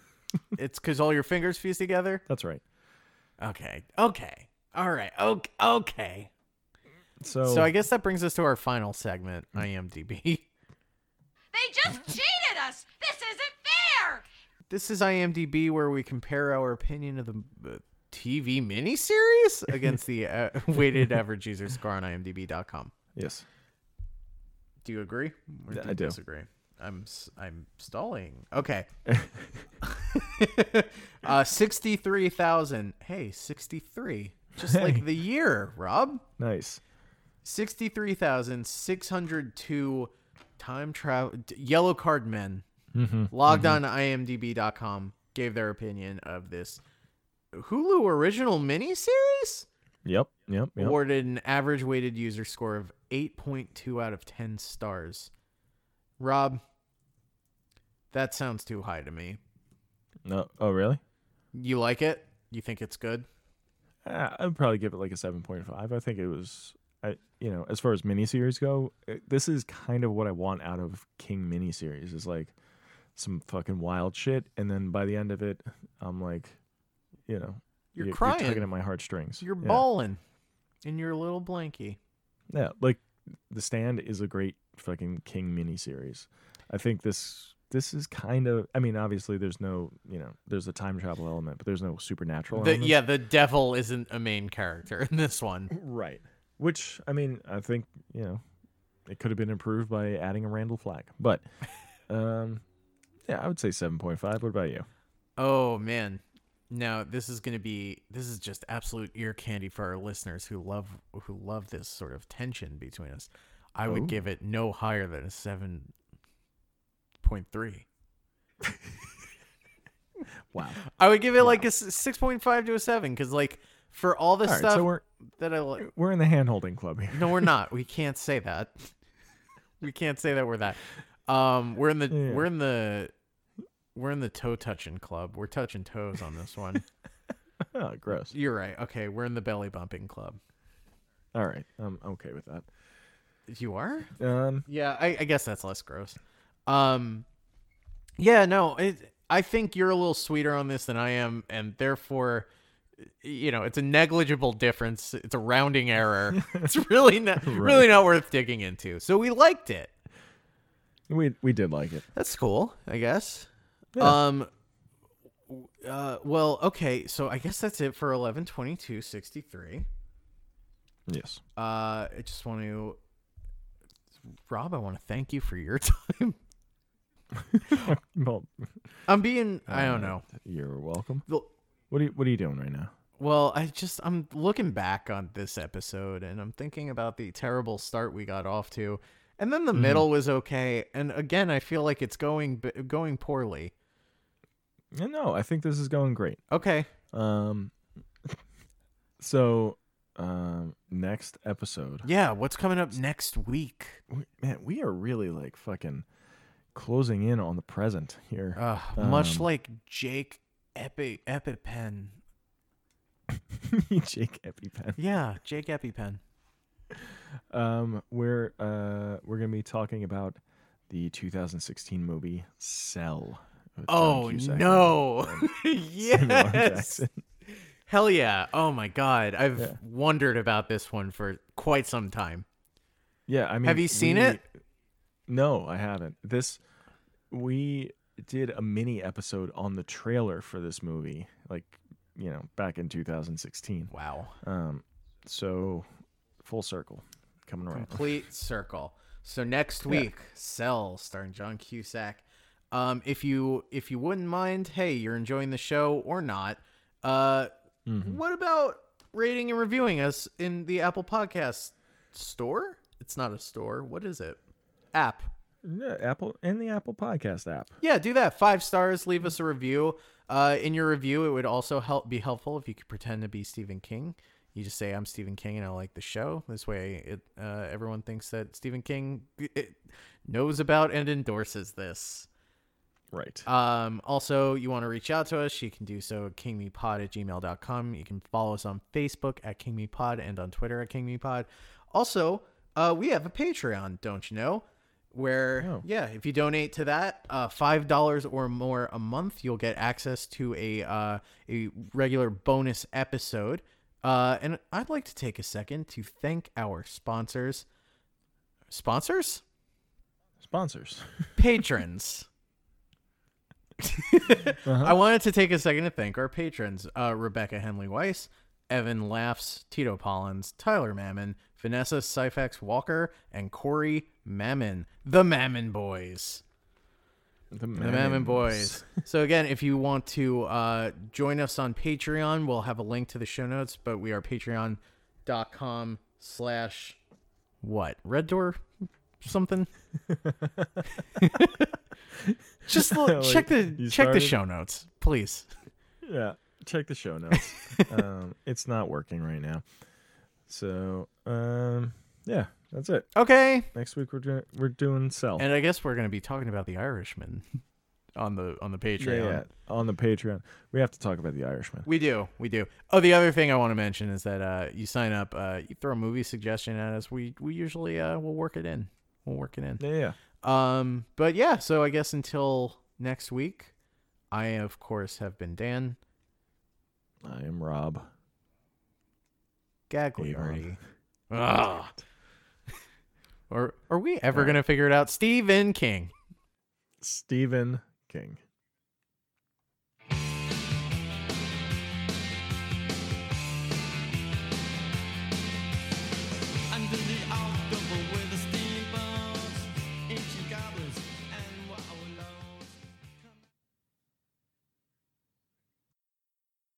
Speaker 2: *laughs*
Speaker 1: It's because all your fingers fuse together.
Speaker 2: That's right.
Speaker 1: Okay. Okay. All right. Okay. Okay.
Speaker 2: So,
Speaker 1: So I guess that brings us to our final segment, IMDb.
Speaker 5: They just cheated us! This isn't fair!
Speaker 1: This is IMDb where we compare our opinion of the uh, TV miniseries *laughs* against the uh, weighted average user score on IMDb.com.
Speaker 2: yes,
Speaker 1: Do you agree? Or do
Speaker 2: I
Speaker 1: you
Speaker 2: do.
Speaker 1: disagree? I'm I'm stalling. Okay. *laughs* uh, sixty-three thousand. Hey, sixty-three. Just
Speaker 2: Hey.
Speaker 1: like the year, Rob.
Speaker 2: nice.
Speaker 1: Sixty-three thousand six hundred two time travel yellow card men
Speaker 2: Mm-hmm.
Speaker 1: logged on IMDb.com gave their opinion of this Hulu original miniseries.
Speaker 2: Yep, yep, yep.
Speaker 1: Awarded an average weighted user score of eight point two out of ten stars. Rob, that sounds too high to me.
Speaker 2: No, oh really?
Speaker 1: You like it? You think it's good?
Speaker 2: Uh, I'd probably give it like a seven point five. I think it was, I you know, as far as miniseries go, uh, this is kind of what I want out of King miniseries. Is like some fucking wild shit, and then by the end of it, I'm like, you know,
Speaker 1: You're
Speaker 2: you-
Speaker 1: crying.
Speaker 2: You're tugging at my heartstrings.
Speaker 1: You're
Speaker 2: yeah.
Speaker 1: bawling in your little blankie.
Speaker 2: Yeah, like The Stand is a great fucking King miniseries. I think this this is kind of. I mean, obviously, there's no, you know, there's a time travel element, but there's no supernatural.
Speaker 1: The, yeah, the devil isn't a main character in this one. *laughs*
Speaker 2: Right. Which I mean, I think you know, it could have been improved by adding a Randall Flagg, but *laughs* um, yeah, I would say seven point five. What about you?
Speaker 1: Oh man. Now this is going to be this is just absolute ear candy for our listeners who love who love this sort of tension between us. I would
Speaker 2: Oh.
Speaker 1: give it no higher than a 7.3. *laughs*
Speaker 2: Wow.
Speaker 1: I would give it like a 6.5 to a 7 cuz like for all the
Speaker 2: All right,
Speaker 1: stuff
Speaker 2: so we're
Speaker 1: that I like
Speaker 2: we're in the hand holding club here.
Speaker 1: No, we're not. *laughs* We can't say that. *laughs* We can't say that we're that. Um, we're in the
Speaker 2: Yeah.
Speaker 1: we're in the we're in the toe touching club. We're touching toes on this one.
Speaker 2: oh, *laughs* gross.
Speaker 1: You're right. Okay, we're in the belly bumping club.
Speaker 2: All right, I'm okay with that.
Speaker 1: You are?
Speaker 2: Um,
Speaker 1: Yeah, I, I guess that's less gross. Um, yeah, no, it, I think you're a little sweeter on this than I am, and therefore, you know, it's a negligible difference. It's a rounding error. *laughs* it's really not really not worth digging into. So we liked it.
Speaker 2: we we did like it.
Speaker 1: That's cool, I guess.
Speaker 2: Yeah.
Speaker 1: Um uh well, okay, so I guess that's it for 112263.
Speaker 2: Yes.
Speaker 1: Uh I just want to Rob, I want to thank you for your *laughs* time. *laughs*
Speaker 2: Well,
Speaker 1: I'm being I don't
Speaker 2: uh,
Speaker 1: know.
Speaker 2: You're welcome.
Speaker 1: The-
Speaker 2: What are you What are you doing right now?
Speaker 1: Well, I just I'm looking back on this episode and I'm thinking about the terrible start we got off to. And then the middle was okay, and again, I feel like it's going going poorly.
Speaker 2: No, I think this is going great.
Speaker 1: Okay.
Speaker 2: Um, *laughs* so um, next episode,
Speaker 1: Yeah, what's coming up next week?
Speaker 2: we, man, we are really like fucking closing in on the present here.
Speaker 1: Uh, much
Speaker 2: Um,
Speaker 1: like Jake Epi EpiPen. *laughs*
Speaker 2: Jake EpiPen.
Speaker 1: Yeah, Jake EpiPen.
Speaker 2: Um, we're uh we're gonna be talking about the 2016 movie Cell.
Speaker 1: Oh no!
Speaker 2: and *laughs* Samuel L.
Speaker 1: yes. Hell yeah! Oh my god, I've
Speaker 2: Yeah.
Speaker 1: wondered about this one for quite some time.
Speaker 2: Yeah, I mean,
Speaker 1: Have you seen
Speaker 2: we-
Speaker 1: it?
Speaker 2: No, I haven't. This we did a mini episode on the trailer for this movie, like you know, back in 2016.
Speaker 1: Wow.
Speaker 2: Um, so full circle, coming around.
Speaker 1: Complete *laughs* circle. So next week, Cell, starring John Cusack. Um, if you if you wouldn't mind, hey, you're enjoying the show or not? Uh,
Speaker 2: Mm-hmm.
Speaker 1: what about rating and reviewing us in the Apple Podcast store? It's not a store. What is it? App.
Speaker 2: Yeah, Apple and the Apple Podcast app.
Speaker 1: Yeah, do that. Five stars. Leave us a review. Uh, in your review, it would also help be helpful if you could pretend to be Stephen King. You just say I'm Stephen King and I like the show. This way, it uh, everyone thinks that Stephen King it, knows about and endorses this.
Speaker 2: Right.
Speaker 1: Um, also, you want to reach out to us, you can do so at kingmepod at gmail.com. You can follow us on Facebook at kingmepod and on Twitter at kingmepod. Also, uh, we have a Patreon, don't you know? Where,
Speaker 2: Oh.
Speaker 1: yeah, if you donate to that, uh, $5 or more a month, you'll get access to a, uh, a regular bonus episode. Uh, and I'd like to take a second to thank our sponsors. Sponsors?
Speaker 2: Sponsors. *laughs*
Speaker 1: patrons.
Speaker 2: Uh-huh.
Speaker 1: I wanted to take a second to thank our patrons uh, Rebecca Henley Weiss, Evan Laughs, Tito Pollins, Tyler Mammon, Vanessa Syfax Walker, and Corey Mammon, the Mammon Boys.
Speaker 2: The
Speaker 1: The Mammon Boys. *laughs* so, again, if you want to uh, join us on Patreon, we'll have a link to the show notes, but we are patreon.com slash what? Red Door something? *laughs* Just look, *laughs*
Speaker 2: Like,
Speaker 1: check the check the show notes, please.
Speaker 2: Yeah, check the show notes. *laughs* um, it's not working right now. So, um, yeah, that's it.
Speaker 1: Okay.
Speaker 2: Next week we're doing we're doing Cell.
Speaker 1: And I guess we're going to be talking about The Irishman. on the on the
Speaker 2: Yeah,
Speaker 1: Patreon.
Speaker 2: yeah. On the Patreon, we have to talk about the Irishman.
Speaker 1: We do, we do. Oh, the other thing I want to mention is that uh, you sign up, uh, you throw a movie suggestion at us. We we usually uh, we'll work it in. We'll work it in.
Speaker 2: Yeah, yeah.
Speaker 1: Um, but yeah, so I guess until next week, I of course have been Dan
Speaker 2: I am Rob.
Speaker 1: Gagliardi. Ugh. *laughs* Or are we ever gonna figure it out? Stephen King.
Speaker 2: Stephen King.